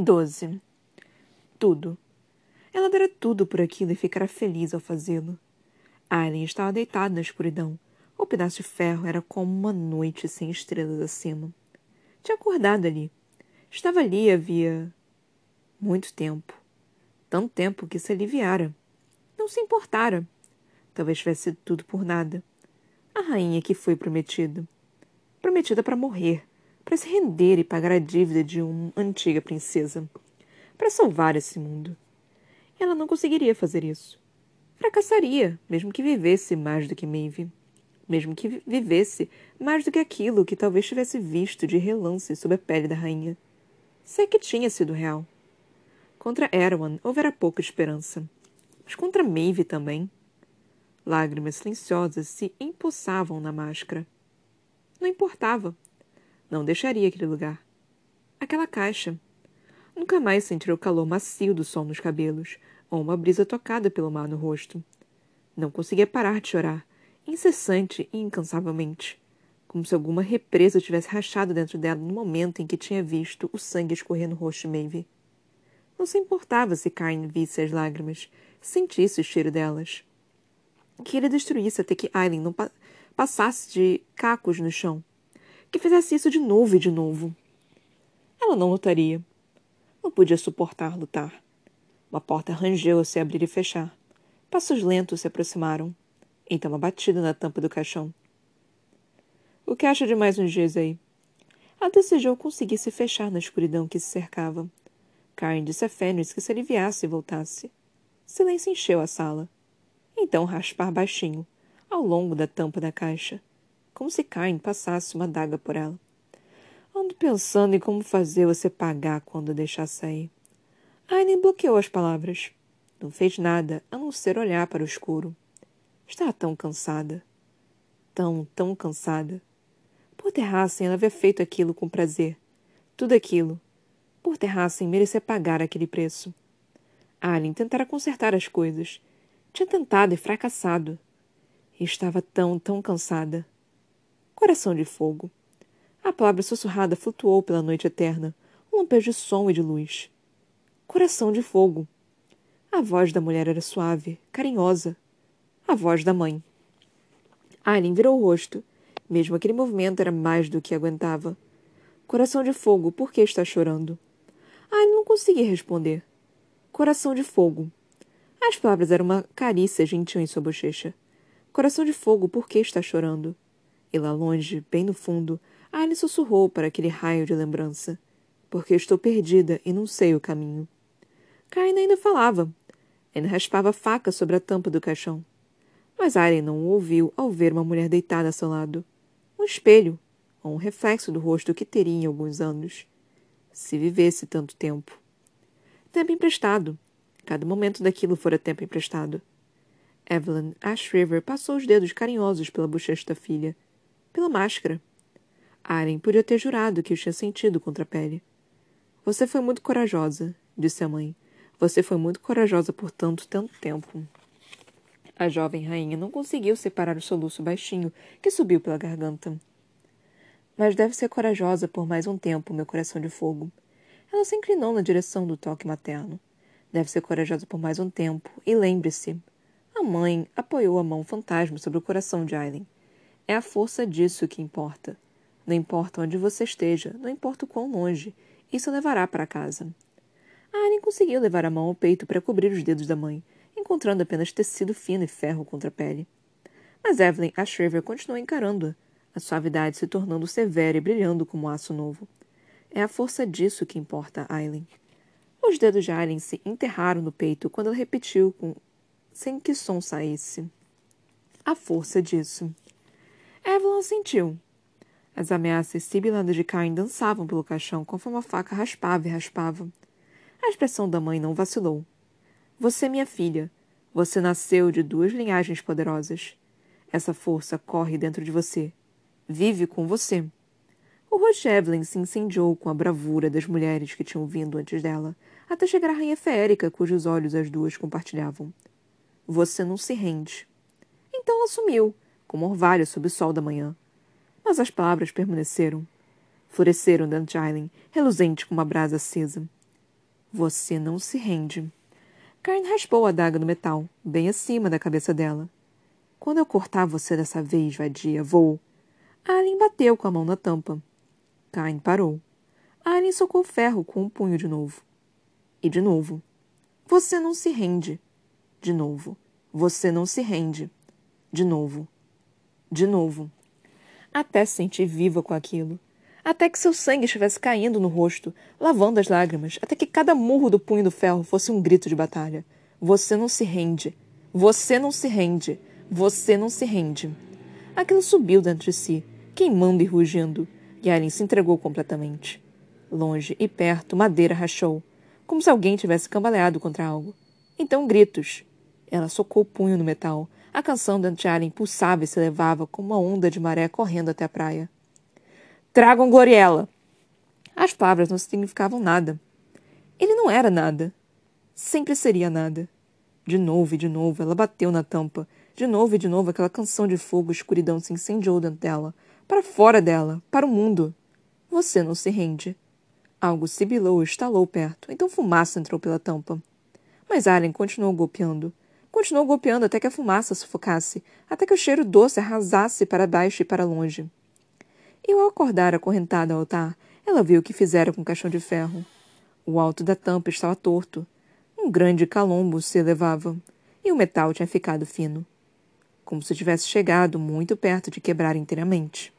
Doze. Tudo. Ela dera tudo por aquilo e ficara feliz ao fazê-lo. Aileen estava deitada na escuridão. O pedaço de ferro era como uma noite sem estrelas acima. Tinha acordado ali. Estava ali havia muito tempo. Tanto tempo que se aliviara. Não se importara. Talvez tivesse sido tudo por nada. A rainha que foi prometida. Prometida para morrer, para se render e pagar a dívida de uma antiga princesa, para salvar esse mundo. Ela não conseguiria fazer isso. Fracassaria, mesmo que vivesse mais do que Maeve. Mesmo que vivesse mais do que aquilo que talvez tivesse visto de relance sob a pele da rainha. Se é que tinha sido real. Contra Erwan houvera pouca esperança. Mas contra Maeve também. Lágrimas silenciosas se empoçavam na máscara. Não importava. Não deixaria aquele lugar. Aquela caixa. Nunca mais sentiria o calor macio do sol nos cabelos, ou uma brisa tocada pelo mar no rosto. Não conseguia parar de chorar, incessante e incansavelmente, como se alguma represa tivesse rachado dentro dela no momento em que tinha visto o sangue escorrer no rosto de Maeve. Não se importava se Cain visse as lágrimas, sentisse o cheiro delas. Que ele destruísse até que Aileen não pa passasse de cacos no chão, que fizesse isso de novo e de novo. Ela não lutaria. Não podia suportar lutar. Uma porta rangeu a se abrir e fechar. Passos lentos se aproximaram. Então uma batida na tampa do caixão. O que acha de mais uns dias aí? Ela desejou conseguir se fechar na escuridão que se cercava. Karen disse a Fenris que se aliviasse e voltasse. Silêncio encheu a sala. Então raspar baixinho, ao longo da tampa da caixa como se Cain passasse uma daga por ela. Ando pensando em como fazer você pagar quando deixar sair. Aileen bloqueou as palavras. Não fez nada a não ser olhar para o escuro. Estava tão cansada. Tão, tão cansada. Por Terrassen ela havia feito aquilo com prazer. Tudo aquilo. Por Terrassen merecia pagar aquele preço. Aileen tentara consertar as coisas. Tinha tentado e fracassado. E estava tão, tão cansada. Coração de fogo. A palavra sussurrada flutuou pela noite eterna, um lampejo de som e de luz. Coração de fogo. A voz da mulher era suave, carinhosa. A voz da mãe. Aileen virou o rosto. Mesmo aquele movimento era mais do que aguentava. Coração de fogo, por que está chorando? Aileen não conseguia responder. Coração de fogo. As palavras eram uma carícia gentil em sua bochecha. Coração de fogo, por que está chorando? E lá longe, bem no fundo, Anne sussurrou para aquele raio de lembrança. Porque estou perdida e não sei o caminho. Caina ainda falava. Ainda raspava a faca sobre a tampa do caixão. Mas Aileen não o ouviu ao ver uma mulher deitada a seu lado. Um espelho, ou um reflexo do rosto que teria em alguns anos. Se vivesse tanto tempo. Tempo emprestado. Cada momento daquilo fora tempo emprestado. Evelyn Ashriver passou os dedos carinhosos pela bochecha da filha pela máscara. Aren podia ter jurado que o tinha sentido contra a pele. Você foi muito corajosa, disse a mãe. Você foi muito corajosa por tanto, tanto tempo. A jovem rainha não conseguiu separar o soluço baixinho que subiu pela garganta. Mas deve ser corajosa por mais um tempo, meu coração de fogo. Ela se inclinou na direção do toque materno. Deve ser corajosa por mais um tempo. E lembre-se. A mãe apoiou a mão fantasma sobre o coração de Aileen. É a força disso que importa. Não importa onde você esteja, não importa o quão longe, isso levará para casa. A Anne conseguiu levar a mão ao peito para cobrir os dedos da mãe, encontrando apenas tecido fino e ferro contra a pele. Mas Evelyn a Shriver continuou encarando-a, a suavidade se tornando severa e brilhando como aço novo. É a força disso que importa, Aileen. Os dedos de Aileen se enterraram no peito quando ela repetiu com... sem que som saísse. A força disso. Evelyn sentiu. As ameaças sibilantes de Cain dançavam pelo caixão conforme a faca raspava e raspava. A expressão da mãe não vacilou. Você minha filha. Você nasceu de duas linhagens poderosas. Essa força corre dentro de você. Vive com você. O rosto de Evelyn se incendiou com a bravura das mulheres que tinham vindo antes dela, até chegar a rainha feérica cujos olhos as duas compartilhavam. Você não se rende. Então ela sumiu, como orvalho sob o sol da manhã. Mas as palavras permaneceram. Floresceram dentro de Aileen, reluzente como uma brasa acesa. Você não se rende. Karen raspou a adaga no metal, bem acima da cabeça dela. Quando eu cortar você dessa vez, vadia, vou. Alien bateu com a mão na tampa. Karen parou. Alien socou o ferro com um punho de novo. E de novo. Você não se rende. De novo. Você não se rende. De novo. De novo. Até se sentir viva com aquilo. Até que seu sangue estivesse caindo no rosto, lavando as lágrimas, até que cada murro do punho do ferro fosse um grito de batalha. Você não se rende. Você não se rende. Você não se rende. Aquilo subiu dentro de si, queimando e rugindo, e se entregou completamente. Longe e perto, madeira rachou, como se alguém tivesse cambaleado contra algo. Então gritos. Ela socou o punho no metal. A canção dentro de Alien pulsava e se elevava como uma onda de maré correndo até a praia. Tragam Gloriela! As palavras não significavam nada. Ele não era nada. Sempre seria nada. De novo e de novo ela bateu na tampa, de novo e de novo aquela canção de fogo e escuridão se incendiou dentro dela, para fora dela, para o mundo. Você não se rende. Algo sibilou e estalou perto, então fumaça entrou pela tampa. Mas Allen continuou golpeando. Continuou golpeando até que a fumaça sufocasse, até que o cheiro doce arrasasse para baixo e para longe. E ao acordar acorrentada ao altar, ela viu o que fizera com o caixão de ferro. O alto da tampa estava torto. Um grande calombo se elevava, e o metal tinha ficado fino como se tivesse chegado muito perto de quebrar inteiramente.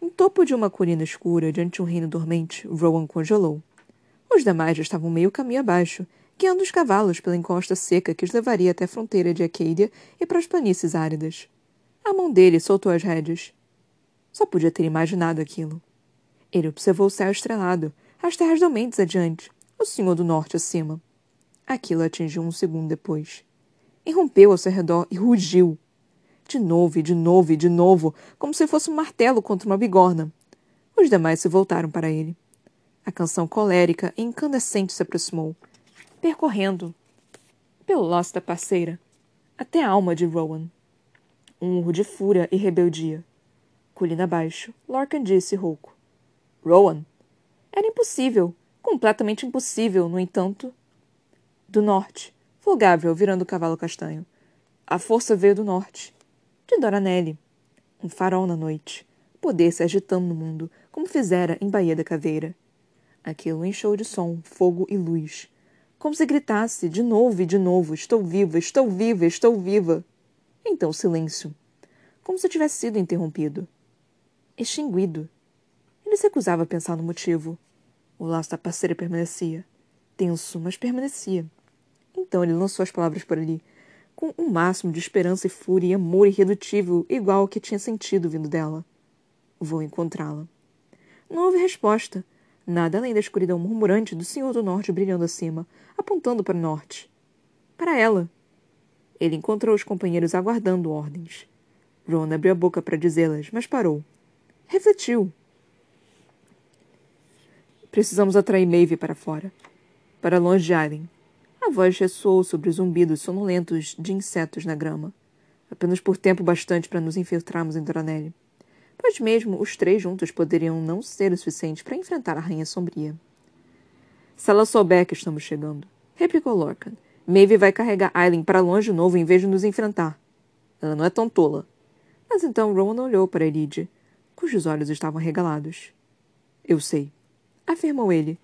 No topo de uma colina escura, diante de um reino dormente, Rowan congelou. Os demais já estavam meio caminho abaixo, guiando os cavalos pela encosta seca que os levaria até a fronteira de Acadia e para as planícies áridas. A mão dele soltou as rédeas. Só podia ter imaginado aquilo. Ele observou o céu estrelado, as terras dormentes adiante, o Senhor do Norte acima. Aquilo atingiu um segundo depois irrompeu ao seu redor e rugiu. De novo e de novo e de novo, como se fosse um martelo contra uma bigorna. Os demais se voltaram para ele. A canção colérica e incandescente se aproximou, percorrendo, pelo laço da parceira, até a alma de Rowan. Um urro de fúria e rebeldia. Colina abaixo, Lorcan disse rouco. Rowan. Era impossível, completamente impossível, no entanto. Do norte, Folgável, virando o cavalo castanho. A força veio do norte. De Doranelli. Um farol na noite. Poder se agitando no mundo, como fizera em Baía da Caveira. Aquilo encheu de som, fogo e luz. Como se gritasse de novo e de novo: Estou viva, estou viva, estou viva. Então silêncio. Como se tivesse sido interrompido. Extinguido. Ele se recusava a pensar no motivo. O laço da parceira permanecia. Tenso, mas permanecia. Então ele lançou as palavras por ali, com um máximo de esperança e fúria e amor irredutível igual ao que tinha sentido vindo dela. Vou encontrá-la. Não houve resposta. Nada além da escuridão murmurante do Senhor do Norte brilhando acima, apontando para o norte. Para ela. Ele encontrou os companheiros aguardando ordens. Ron abriu a boca para dizê-las, mas parou. Refletiu. Precisamos atrair Maeve para fora. Para longe de Aileen. A voz ressoou sobre os zumbidos sonolentos de insetos na grama. Apenas por tempo bastante para nos infiltrarmos em Doranelli. Pois mesmo os três juntos poderiam não ser o suficiente para enfrentar a rainha sombria. Se ela souber que estamos chegando, replicou Lorcan, Maeve vai carregar Aileen para longe de novo em vez de nos enfrentar. Ela não é tão tola. Mas então Rowan olhou para Elide, cujos olhos estavam regalados. Eu sei, afirmou ele,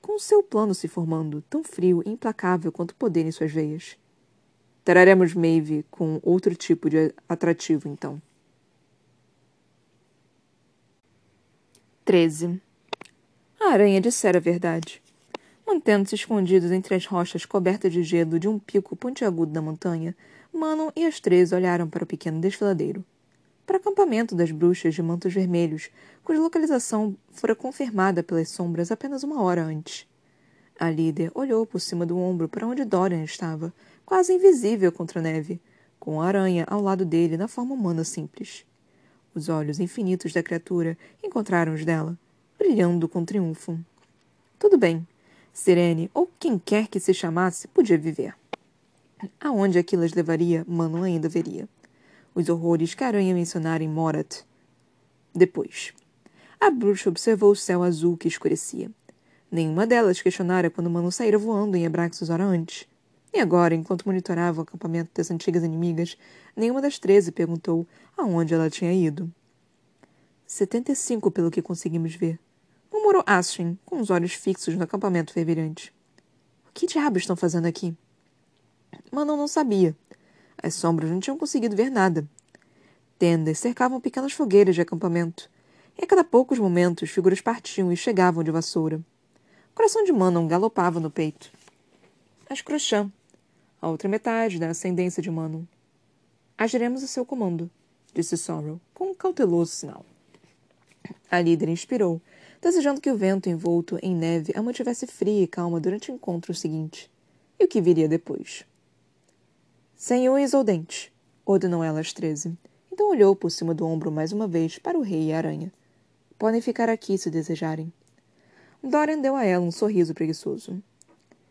com seu plano se formando, tão frio e implacável quanto poder em suas veias. Traremos Maeve com outro tipo de atrativo, então. 13. A aranha dissera a verdade. Mantendo-se escondidos entre as rochas cobertas de gelo de um pico pontiagudo da montanha, Manon e as três olharam para o pequeno desfiladeiro. Para o acampamento das bruxas de mantos vermelhos, cuja localização fora confirmada pelas sombras apenas uma hora antes. A líder olhou por cima do ombro para onde Dorian estava, quase invisível contra a neve, com a aranha ao lado dele na forma humana simples. Os olhos infinitos da criatura encontraram os dela, brilhando com triunfo. Tudo bem. Sirene, ou quem quer que se chamasse, podia viver. Aonde aquilo as levaria, Mano ainda veria. Os horrores que aranha mencionara em Morat. Depois. A bruxa observou o céu azul que escurecia. Nenhuma delas questionara quando Manon saíra voando em Abraxos hora antes. E agora, enquanto monitorava o acampamento das antigas inimigas, nenhuma das treze perguntou aonde ela tinha ido. Setenta e cinco, pelo que conseguimos ver. Murmurou Astrid, com os olhos fixos no acampamento fervilhante. O que diabos estão fazendo aqui? Manon não sabia. As sombras não tinham conseguido ver nada. Tendas cercavam pequenas fogueiras de acampamento, e a cada poucos momentos figuras partiam e chegavam de vassoura. O coração de Manon galopava no peito. As Crochã, a outra metade da ascendência de Manon. Agiremos a seu comando, disse Sorrel, com um cauteloso sinal. A líder inspirou, desejando que o vento envolto em neve a mantivesse fria e calma durante o encontro seguinte. E o que viria depois? Sem unhas ou dentes, ordenou ela às treze. Então olhou por cima do ombro mais uma vez para o rei e a aranha. Podem ficar aqui se desejarem. Dorian deu a ela um sorriso preguiçoso.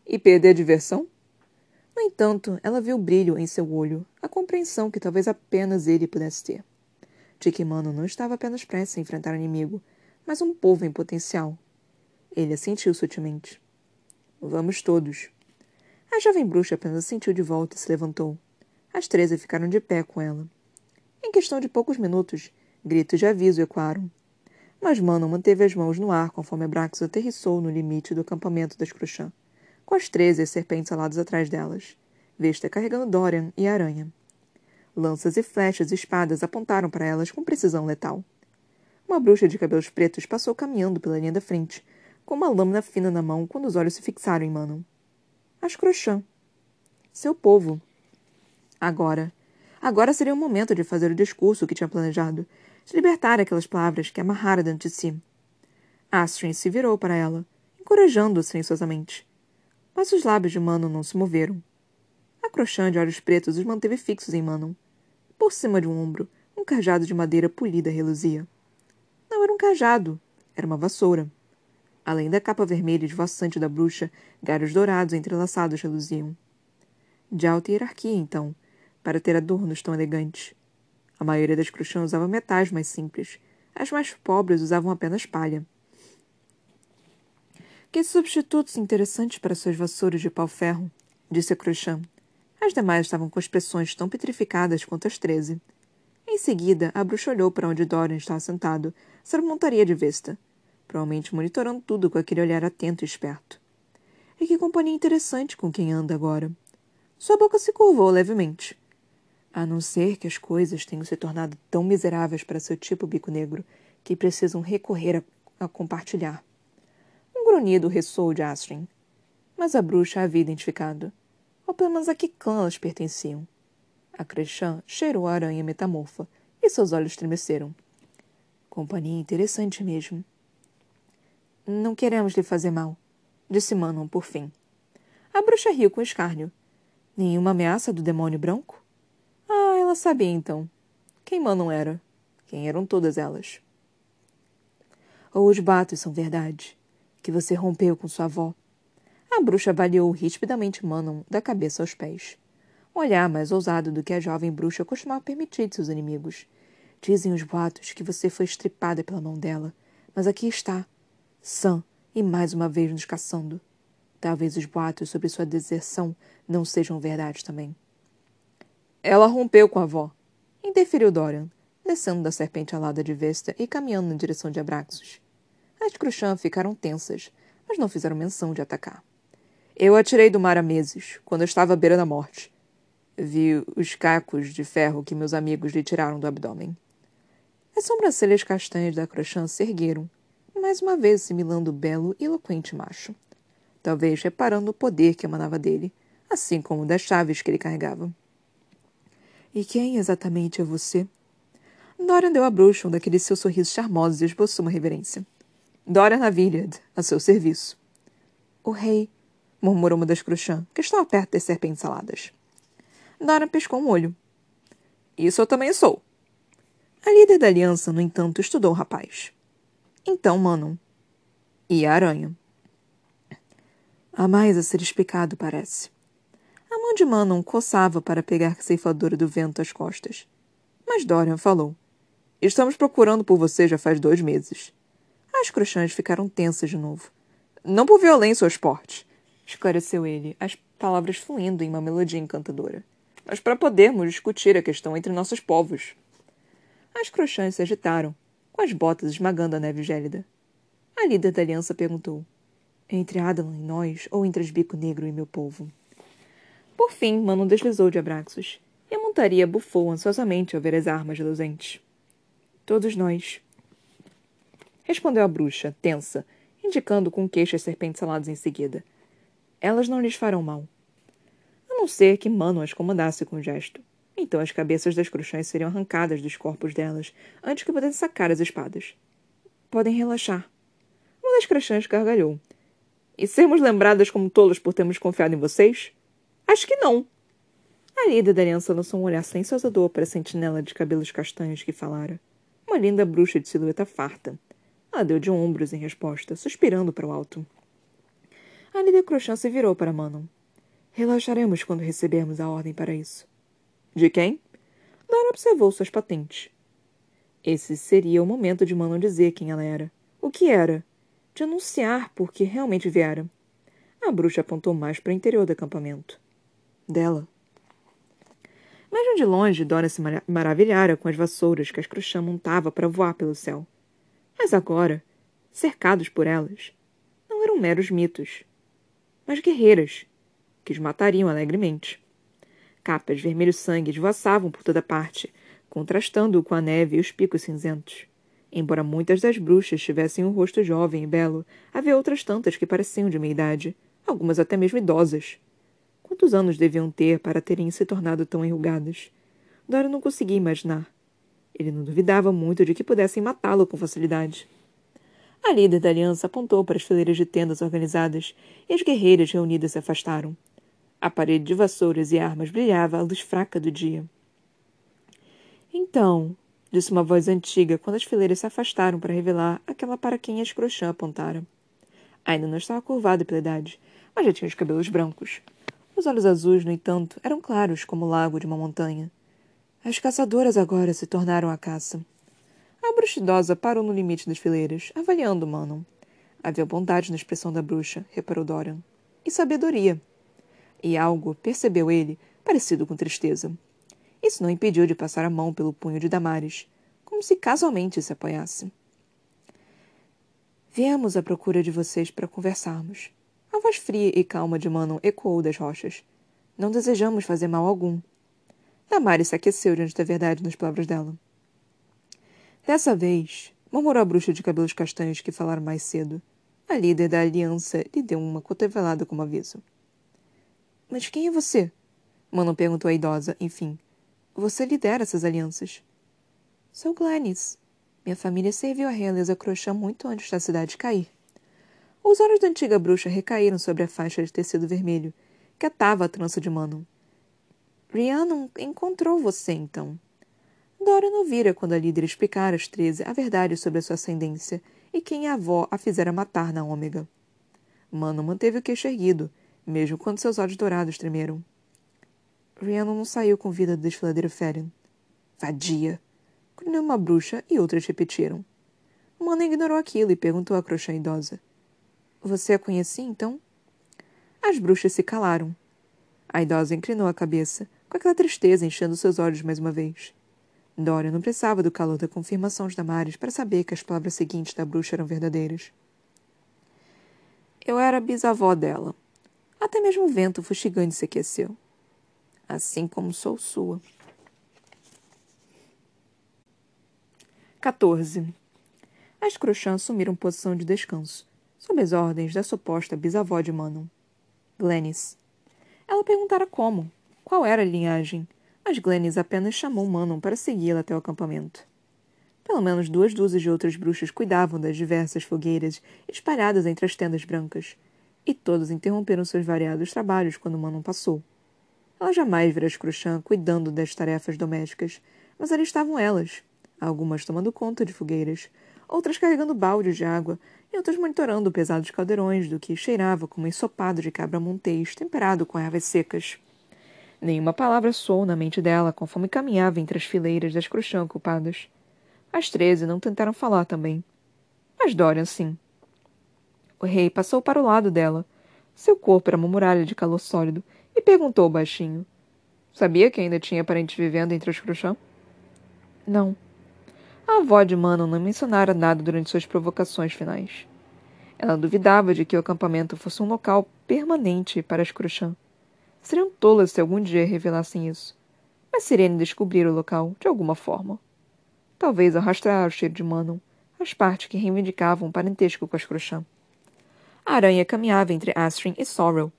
E perder a diversão? No entanto, ela viu o brilho em seu olho, a compreensão que talvez apenas ele pudesse ter. De que Mano não estava apenas prestes a enfrentar o inimigo, mas um povo em potencial. Ele a sentiu sutilmente. Vamos todos. A jovem bruxa apenas sentiu de volta e se levantou. As treze ficaram de pé com ela. Em questão de poucos minutos, gritos de aviso ecoaram mas Manon manteve as mãos no ar conforme Abraxas aterrissou no limite do acampamento das Cruxã, com as treze serpentes aladas atrás delas, Vesta carregando Dorian e a aranha. Lanças e flechas e espadas apontaram para elas com precisão letal. Uma bruxa de cabelos pretos passou caminhando pela linha da frente, com uma lâmina fina na mão quando os olhos se fixaram em Manon. As. Seu povo. Agora. Agora seria o momento de fazer o discurso que tinha planejado, de libertar aquelas palavras que amarrara dentro de si. Astrid se virou para ela, encorajando-a silenciosamente. Mas os lábios de Manon não se moveram. A crochã de olhos pretos os manteve fixos em Manon. Por cima de um ombro, um cajado de madeira polida reluzia. Não era um cajado, era uma vassoura. Além da capa vermelha esvoaçante da bruxa, galhos dourados entrelaçados reluziam. De alta hierarquia, então, para ter adornos tão elegantes. A maioria das cruxãs usava metais mais simples. As mais pobres usavam apenas palha. Que substitutos interessantes para suas vassouras de pau-ferro, disse a cruxã. As demais estavam com expressões tão petrificadas quanto as treze. Em seguida, a bruxa olhou para onde Dorian estava sentado, sobre a montaria de Vesta, provavelmente monitorando tudo com aquele olhar atento e esperto. E que companhia interessante com quem anda agora. Sua boca se curvou levemente. A não ser que as coisas tenham se tornado tão miseráveis para seu tipo bico negro que precisam recorrer a, a compartilhar. Grunhido ressoou de Astrid. Mas a bruxa havia identificado. Ou pelo menos a que clã elas pertenciam. A Crechan cheirou a aranha metamorfa e seus olhos estremeceram. Companhia interessante mesmo. Não queremos lhe fazer mal, disse Manon por fim. A bruxa riu com escárnio. Nenhuma ameaça do demônio branco? Ela sabia então. Quem Manon era? Quem eram todas elas? Ou os batos são verdade? Que você rompeu com sua avó? A bruxa avaliou rispidamente Manon da cabeça aos pés. Um olhar mais ousado do que a jovem bruxa costumava permitir de seus inimigos. Dizem os boatos que você foi estripada pela mão dela, mas aqui está, sã e mais uma vez nos caçando. Talvez os boatos sobre sua deserção não sejam verdade também. Ela rompeu com a avó. Interferiu Dorian, descendo da serpente alada de Vesta e caminhando na direção de Abraxos. As Cruxã ficaram tensas, mas não fizeram menção de atacar. Eu atirei do mar há meses, quando eu estava à beira da morte. Vi os cacos de ferro que meus amigos lhe tiraram do abdômen. As sobrancelhas castanhas da Crochã se ergueram, mais uma vez assimilando o belo e eloquente macho. Talvez reparando o poder que emanava dele, assim como das chaves que ele carregava. E quem exatamente é você? Dorian deu à bruxa um daqueles seus sorrisos charmosos e esboçou uma reverência. Dorian Navillard, a seu serviço. O rei, murmurou uma das cruxã, que estava perto das serpentes aladas. Dorian piscou um olho. Isso eu também sou. A líder da aliança, no entanto, estudou o rapaz. Então, Manon. E a aranha. Há mais a ser explicado, parece. A mão de Manon coçava para pegar a ceifadora do vento às costas. Mas Dorian falou. Estamos procurando por você já faz dois meses. As crochãs ficaram tensas de novo. Não por violência ou esporte, esclareceu ele, as palavras fluindo em uma melodia encantadora, mas para podermos discutir a questão entre nossos povos. As crochãs se agitaram, com as botas esmagando a neve gélida. A líder da aliança perguntou: Entre Adalan e nós, ou entre Asbico Negro e meu povo? Por fim, Manon deslizou de abraços, e a montaria bufou ansiosamente ao ver as armas reluzentes. Todos nós. Respondeu a bruxa, tensa, indicando com queixo as serpentes aladas em seguida. Elas não lhes farão mal. A não ser que Manon as comandasse com o gesto. Então as cabeças das cruxãs seriam arrancadas dos corpos delas antes que pudessem sacar as espadas. Podem relaxar. Uma das cruxãs gargalhou. E sermos lembradas como tolos por termos confiado em vocês? Acho que não. A líder da aliança lançou um olhar silenciosodor para a sentinela de cabelos castanhos que falara. Uma linda bruxa de silhueta farta. Ela deu de ombros em resposta, suspirando para o alto. A líder Crochã se virou para Manon. Relaxaremos quando recebermos a ordem para isso. De quem? Dora observou suas patentes. Esse seria o momento de Manon dizer quem ela era. O que era? De anunciar por que realmente viera. A bruxa apontou mais para o interior do acampamento dela. Mesmo de longe, Dora se mar maravilhara com as vassouras que as Cruxã montava para voar pelo céu. Mas agora, cercados por elas, não eram meros mitos, mas guerreiras, que os matariam alegremente. Capas vermelho-sangue esvoaçavam por toda parte, contrastando com a neve e os picos cinzentos. Embora muitas das bruxas tivessem um rosto jovem e belo, havia outras tantas que pareciam de meia idade, algumas até mesmo idosas. Quantos anos deviam ter para terem se tornado tão enrugadas? Dora não conseguia imaginar. Ele não duvidava muito de que pudessem matá-lo com facilidade. A líder da aliança apontou para as fileiras de tendas organizadas e as guerreiras reunidas se afastaram. A parede de vassouras e armas brilhava à luz fraca do dia. Então, disse uma voz antiga quando as fileiras se afastaram para revelar aquela para quem a escrochã apontara. Ainda não estava curvada pela idade, mas já tinha os cabelos brancos. Os olhos azuis, no entanto, eram claros como o lago de uma montanha. As caçadoras agora se tornaram a caça. A bruxa idosa parou no limite das fileiras, avaliando Manon. Havia bondade na expressão da bruxa, reparou Dorian. E sabedoria. E algo, percebeu ele, parecido com tristeza. Isso não impediu de passar a mão pelo punho de Damares, como se casualmente se apoiasse. Viemos à procura de vocês para conversarmos. A voz fria e calma de Manon ecoou das rochas. Não desejamos fazer mal algum. Damares se aqueceu diante da verdade nas palavras dela. Dessa vez, murmurou a bruxa de cabelos castanhos que falaram mais cedo. A líder da aliança lhe deu uma cotovelada como aviso. Mas quem é você? Manon perguntou à idosa, enfim. Você lidera essas alianças. Sou Glennis. Minha família serviu a realeza crochã muito antes da cidade cair. Os olhos da antiga bruxa recaíram sobre a faixa de tecido vermelho, que atava a trança de Manon. Rhiannon encontrou você, então. Dora não vira quando a líder explicara às treze a verdade sobre a sua ascendência e quem a avó a fizera matar na ômega. Manon manteve o queixo erguido, mesmo quando seus olhos dourados tremeram. Rhiannon não saiu com vida do desfiladeiro Ferian. Vadia! Grunhou uma bruxa e outras repetiram. Manon ignorou aquilo e perguntou à crochã idosa. Você a conhecia, então? As bruxas se calaram. A idosa inclinou a cabeça, com aquela tristeza enchendo seus olhos mais uma vez. Dória não precisava do calor da confirmação de Damares para saber que as palavras seguintes da bruxa eram verdadeiras. Eu era bisavó dela. Até mesmo o vento fustigante se aqueceu. Assim como sou sua. 14. As crochãs assumiram posição de descanso, sob as ordens da suposta bisavó de Manon, Glennis. Ela perguntara como, qual era a linhagem, mas Glennis apenas chamou Manon para segui-la até o acampamento. Pelo menos duas dúzias de outras bruxas cuidavam das diversas fogueiras espalhadas entre as tendas brancas, e todas interromperam seus variados trabalhos quando Manon passou. Ela jamais vira Cruchã cuidando das tarefas domésticas, mas ali estavam elas, algumas tomando conta de fogueiras, outras carregando baldes de água e outras monitorando pesados caldeirões do que cheirava como ensopado de cabra montês temperado com ervas secas. Nenhuma palavra soou na mente dela conforme caminhava entre as fileiras das cruxã ocupadas. As treze não tentaram falar também. Mas Dorian, sim. O rei passou para o lado dela. Seu corpo era uma muralha de calor sólido e perguntou baixinho: Sabia que ainda tinha parente vivendo entre os Cruxã? Não. A avó de Manon não mencionara nada durante suas provocações finais. Ela duvidava de que o acampamento fosse um local permanente para as Cruxã. Seriam tolas se algum dia revelassem isso. Mas Sirene descobrira o local, de alguma forma. Talvez arrastrar o cheiro de Manon, as partes que reivindicavam um parentesco com as Cruxã. A aranha caminhava entre Astrid e Sorrel.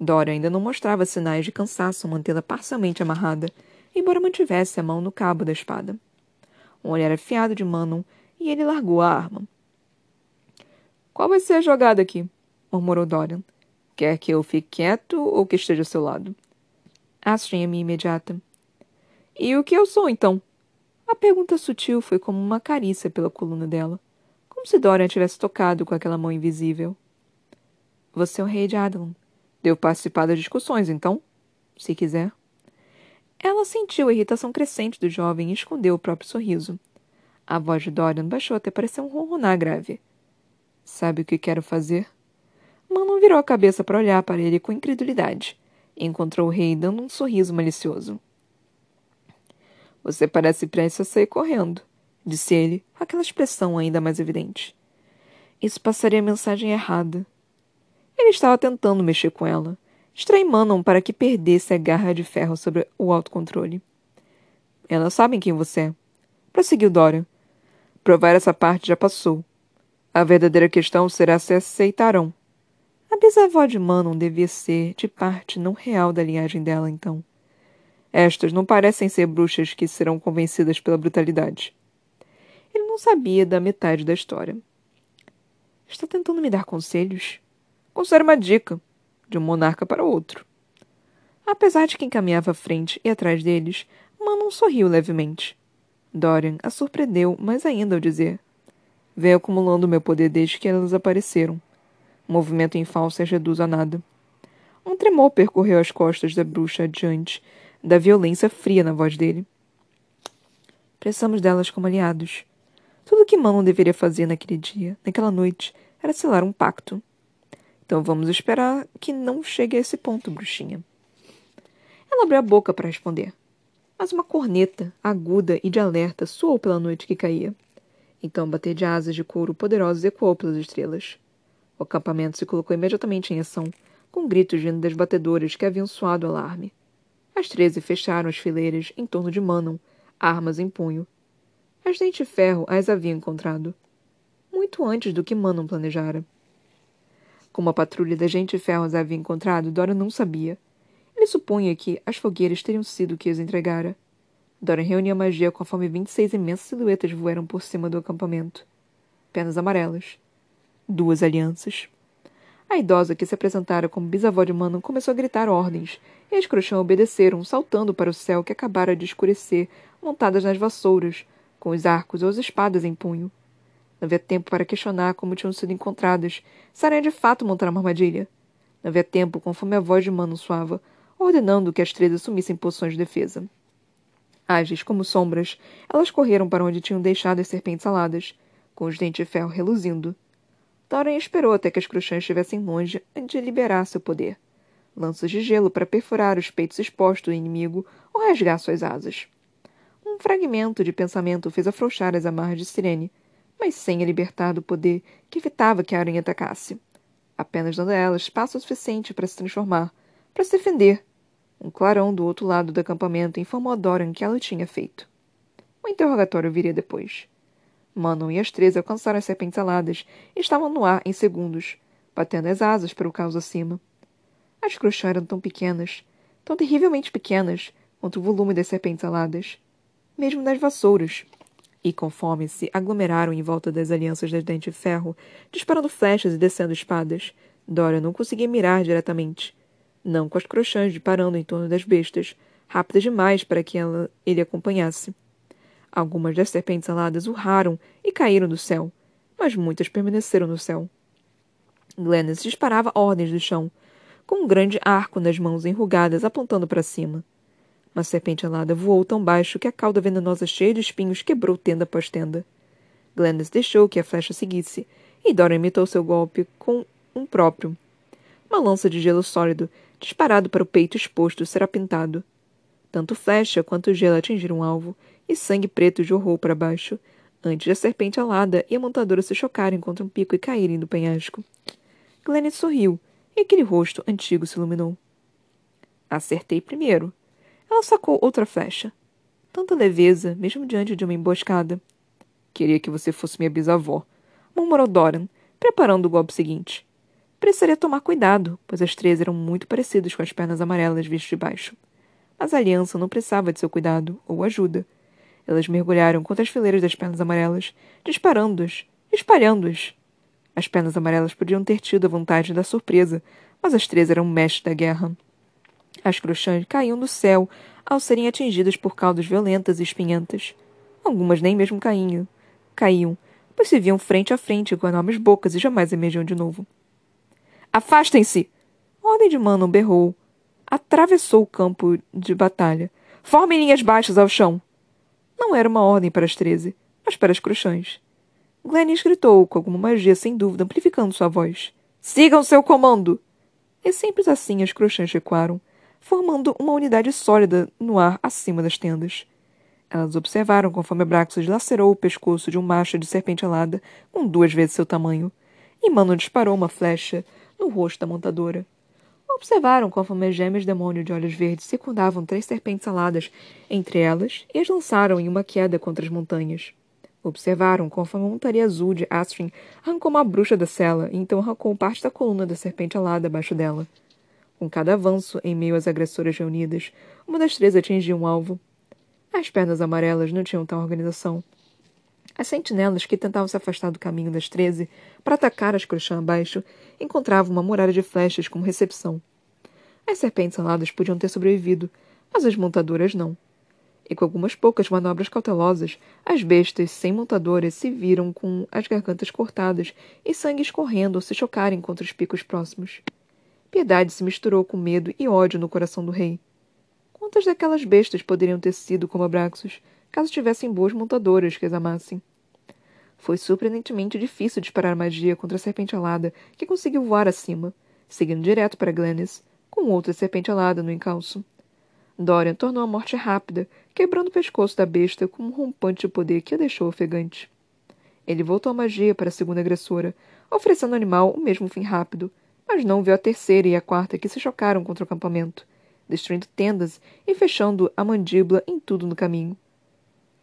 Dora ainda não mostrava sinais de cansaço mantê-la parcialmente amarrada, embora mantivesse a mão no cabo da espada. Um olhar afiado de Manon e ele largou a arma. Qual vai ser a jogada aqui? murmurou Dorian. Quer que eu fique quieto ou que esteja ao seu lado? Astrid minha imediata. E o que eu sou, então? A pergunta sutil foi como uma carícia pela coluna dela, como se Dorian tivesse tocado com aquela mão invisível. Você é o rei de Adlon. Devo participar das discussões, então? Se quiser. Ela sentiu a irritação crescente do jovem e escondeu o próprio sorriso. A voz de Dorian baixou até parecer um ronronar grave. Sabe o que quero fazer? Manon virou a cabeça para olhar para ele com incredulidade encontrou o rei dando um sorriso malicioso. Você parece prestes a sair correndo, disse ele, com aquela expressão ainda mais evidente. Isso passaria a mensagem errada. Ele estava tentando mexer com ela, distrair Manon para que perdesse a garra de ferro sobre o autocontrole. Elas sabem quem você é. Prosseguiu Dora. Provar essa parte já passou. A verdadeira questão será se aceitarão. A bisavó de Manon devia ser de parte não real da linhagem dela, então. Estas não parecem ser bruxas que serão convencidas pela brutalidade. Ele não sabia da metade da história. Está tentando me dar conselhos? Considere uma dica de um monarca para outro. Apesar de quem caminhava à frente e atrás deles, Manon sorriu levemente. Dorian a surpreendeu mais ainda ao dizer: Venho acumulando meu poder desde que elas apareceram. O movimento em falso reduz a nada. Um tremor percorreu as costas da bruxa adiante, da violência fria na voz dele. Precisamos delas como aliados. Tudo o que Manon deveria fazer naquele dia, naquela noite, era selar um pacto. Então vamos esperar que não chegue a esse ponto, bruxinha. Ela abriu a boca para responder, mas uma corneta, aguda e de alerta, soou pela noite que caía. Então um bater de asas de couro poderosos ecoou pelas estrelas. O acampamento se colocou imediatamente em ação, com gritos vindo das batedoras que haviam soado o alarme. As treze fecharam as fileiras em torno de Manon, armas em punho. As dente ferro as haviam encontrado. Muito antes do que Manon planejara. Como a patrulha da gente ferro as havia encontrado, Dora não sabia. Ele supunha que as fogueiras teriam sido o que as entregara. Dora reuniu a magia conforme vinte e seis imensas silhuetas voaram por cima do acampamento. Penas amarelas. Duas alianças. A idosa que se apresentara como bisavó de Manon começou a gritar ordens, e as Cruxã obedeceram, saltando para o céu que acabara de escurecer, montadas nas vassouras, com os arcos ou as espadas em punho. Não havia tempo para questionar como tinham sido encontradas. Sarah de fato montar uma armadilha. Não havia tempo, conforme a voz de Mano soava, ordenando que as três assumissem posições de defesa. Ágeis como sombras, elas correram para onde tinham deixado as serpentes aladas, com os dentes de ferro reluzindo. Thorin esperou até que as cruxãs estivessem longe antes de liberar seu poder. Lanças de gelo para perfurar os peitos expostos do inimigo ou rasgar suas asas. Um fragmento de pensamento fez afrouxar as amarras de Sirene, mas sem a libertar do poder que evitava que a aranha atacasse. Apenas dando a ela espaço suficiente para se transformar, para se defender. Um clarão do outro lado do acampamento informou a Doran que ela tinha feito. O interrogatório viria depois. Manon e as três alcançaram as serpentes aladas e estavam no ar em segundos, batendo as asas para o caos acima. As cruxãs eram tão pequenas, tão terrivelmente pequenas, quanto o volume das serpentes aladas. Mesmo nas vassouras, e conforme se aglomeraram em volta das alianças das dentes de ferro, disparando flechas e descendo espadas, Dora não conseguia mirar diretamente. Não com as crochãs disparando em torno das bestas, rápidas demais para que ela, ele acompanhasse. Algumas das serpentes aladas urraram e caíram do céu, mas muitas permaneceram no céu. Glennis disparava ordens do chão, com um grande arco nas mãos enrugadas apontando para cima. Uma serpente alada voou tão baixo que a cauda venenosa cheia de espinhos quebrou tenda após tenda. Glennis deixou que a flecha seguisse, e Dora imitou seu golpe com um próprio. Uma lança de gelo sólido, disparado para o peito exposto, será pintado. Tanto flecha quanto gelo atingiram o alvo, e sangue preto jorrou para baixo, antes de a serpente alada e a montadora se chocarem contra um pico e caírem do penhasco. Glennis sorriu, e aquele rosto antigo se iluminou. Acertei primeiro. Ela sacou outra flecha. Tanta leveza, mesmo diante de uma emboscada. Queria que você fosse minha bisavó, murmurou Doran, preparando o golpe seguinte. Precisaria tomar cuidado, pois as três eram muito parecidas com as pernas amarelas vistas de baixo. Mas a aliança não precisava de seu cuidado ou ajuda. Elas mergulharam contra as fileiras das pernas amarelas, disparando-as, espalhando-as. As pernas amarelas podiam ter tido a vontade da surpresa, mas as três eram mestres da guerra. As crochãs caíam do céu ao serem atingidas por caudas violentas e espinhentas. Algumas nem mesmo caíam, caíam, pois se viam frente a frente com enormes bocas e jamais emergiam de novo. Afastem-se! ordem de Manon berrou. Atravessou o campo de batalha. Formem linhas baixas ao chão. Não era uma ordem para as treze, mas para as crochãs. Glennis gritou, com alguma magia sem dúvida, amplificando sua voz. Sigam seu comando! E simples assim as crochãs recuaram, formando uma unidade sólida no ar acima das tendas. Elas observaram conforme Abraxas lacerou o pescoço de um macho de serpente alada com duas vezes seu tamanho, e Mano disparou uma flecha no rosto da montadora. Observaram conforme as gêmeas demônio de olhos verdes circundavam três serpentes aladas entre elas e as lançaram em uma queda contra as montanhas. Observaram conforme a montaria azul de Astrin arrancou uma bruxa da cela e então arrancou parte da coluna da serpente alada abaixo dela. Com cada avanço, em meio às agressoras reunidas, uma das três atingia um alvo. As pernas amarelas não tinham tal organização. As sentinelas que tentavam se afastar do caminho das treze para atacar as crochãs abaixo encontravam uma muralha de flechas como recepção. As serpentes aladas podiam ter sobrevivido, mas as montadoras não. E com algumas poucas manobras cautelosas, as bestas sem montadoras se viram com as gargantas cortadas e sangue escorrendo ao se chocarem contra os picos próximos. Piedade se misturou com medo e ódio no coração do rei. Quantas daquelas bestas poderiam ter sido como Abraxos, caso tivessem boas montadoras que as amassem? Foi surpreendentemente difícil disparar magia contra a serpente alada, que conseguiu voar acima, seguindo direto para Glennis, com outra serpente alada no encalço. Dorian tornou a morte rápida, quebrando o pescoço da besta com um rompante de poder que a deixou ofegante. Ele voltou a magia para a segunda agressora, oferecendo ao animal o mesmo fim rápido, mas não viu a terceira e a quarta que se chocaram contra o acampamento destruindo tendas e fechando a mandíbula em tudo no caminho.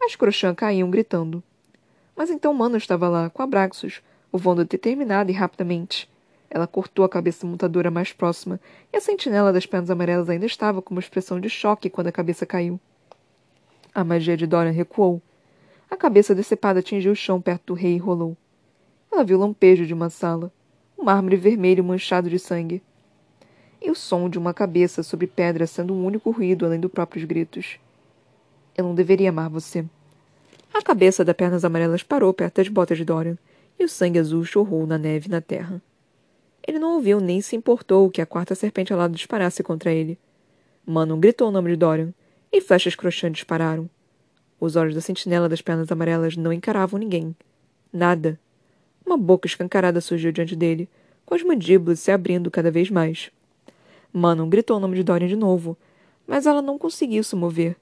As crochãs caíam gritando. Mas então Mano estava lá, com Abraxos, voando determinada e rapidamente. Ela cortou a cabeça montadora mais próxima, e a sentinela das pernas amarelas ainda estava com uma expressão de choque quando a cabeça caiu. A magia de Dorian recuou. A cabeça decepada atingiu o chão perto do rei e rolou. Ela viu o lampejo de uma sala, um mármore vermelho manchado de sangue e o som de uma cabeça sobre pedra sendo o um único ruído além dos próprios gritos. Eu não deveria amar você. A cabeça da Pernas Amarelas parou perto das botas de Dorian, e o sangue azul chorrou na neve e na terra. Ele não ouviu nem se importou que a quarta serpente alada disparasse contra ele. Manon gritou o nome de Dorian, e flechas crochantes dispararam. Os olhos da sentinela das pernas amarelas não encaravam ninguém. Nada. Uma boca escancarada surgiu diante dele, com as mandíbulas se abrindo cada vez mais. Manon gritou o nome de Dorian de novo, mas ela não conseguiu se mover.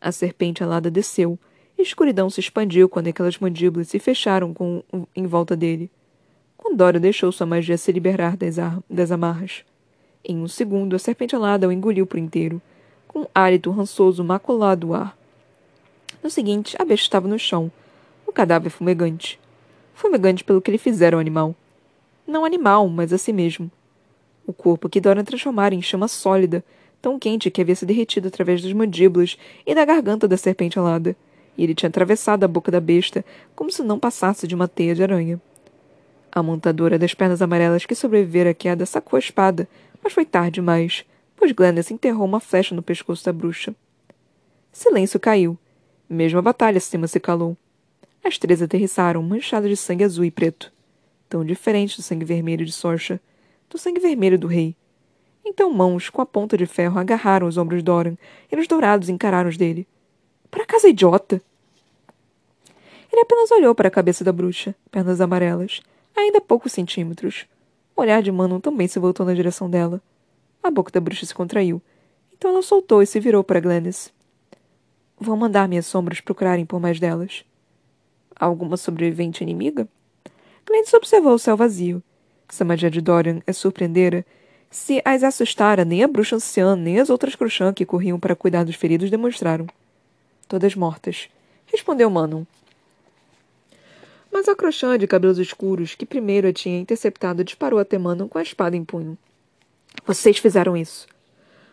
A serpente alada desceu, a escuridão se expandiu quando aquelas mandíbulas se fecharam com, em volta dele. Quando Dorian deixou sua magia se liberar das, das amarras. Em um segundo, a serpente alada o engoliu por inteiro, com um hálito rançoso maculado o ar. No seguinte, a besta estava no chão, o cadáver fumegante. Fumegante pelo que lhe fizeram ao animal. Não animal, mas a si mesmo. O corpo que Dora transformara em chama sólida, tão quente que havia se derretido através das mandíbulas e da garganta da serpente alada, e ele tinha atravessado a boca da besta como se não passasse de uma teia de aranha. A montadora das pernas amarelas que sobrevivera à queda sacou a espada, mas foi tarde demais, pois Glennis enterrou uma flecha no pescoço da bruxa. Silêncio caiu. Mesmo a batalha acima se calou. As três aterrissaram, manchadas de sangue azul e preto. Tão diferente do sangue vermelho de Sorcha do sangue vermelho do rei. Então mãos, com a ponta de ferro, agarraram os ombros de Doran, e os dourados encararam os dele. Para casa, idiota! Ele apenas olhou para a cabeça da bruxa, pernas amarelas, Ainda poucos centímetros. O olhar de Manon também se voltou na direção dela. A boca da bruxa se contraiu. Então ela soltou e se virou para Glennis. Vou mandar minhas sombras procurarem por mais delas. Alguma sobrevivente inimiga? Glennis observou o céu vazio. Se a magia de Dorian a surpreendera, se as assustara, nem a bruxa anciã, nem as outras Cruxã que corriam para cuidar dos feridos demonstraram. Todas mortas, respondeu Manon. Mas a Crochã de cabelos escuros, que primeiro a tinha interceptado, disparou até Manon com a espada em punho. Vocês fizeram isso.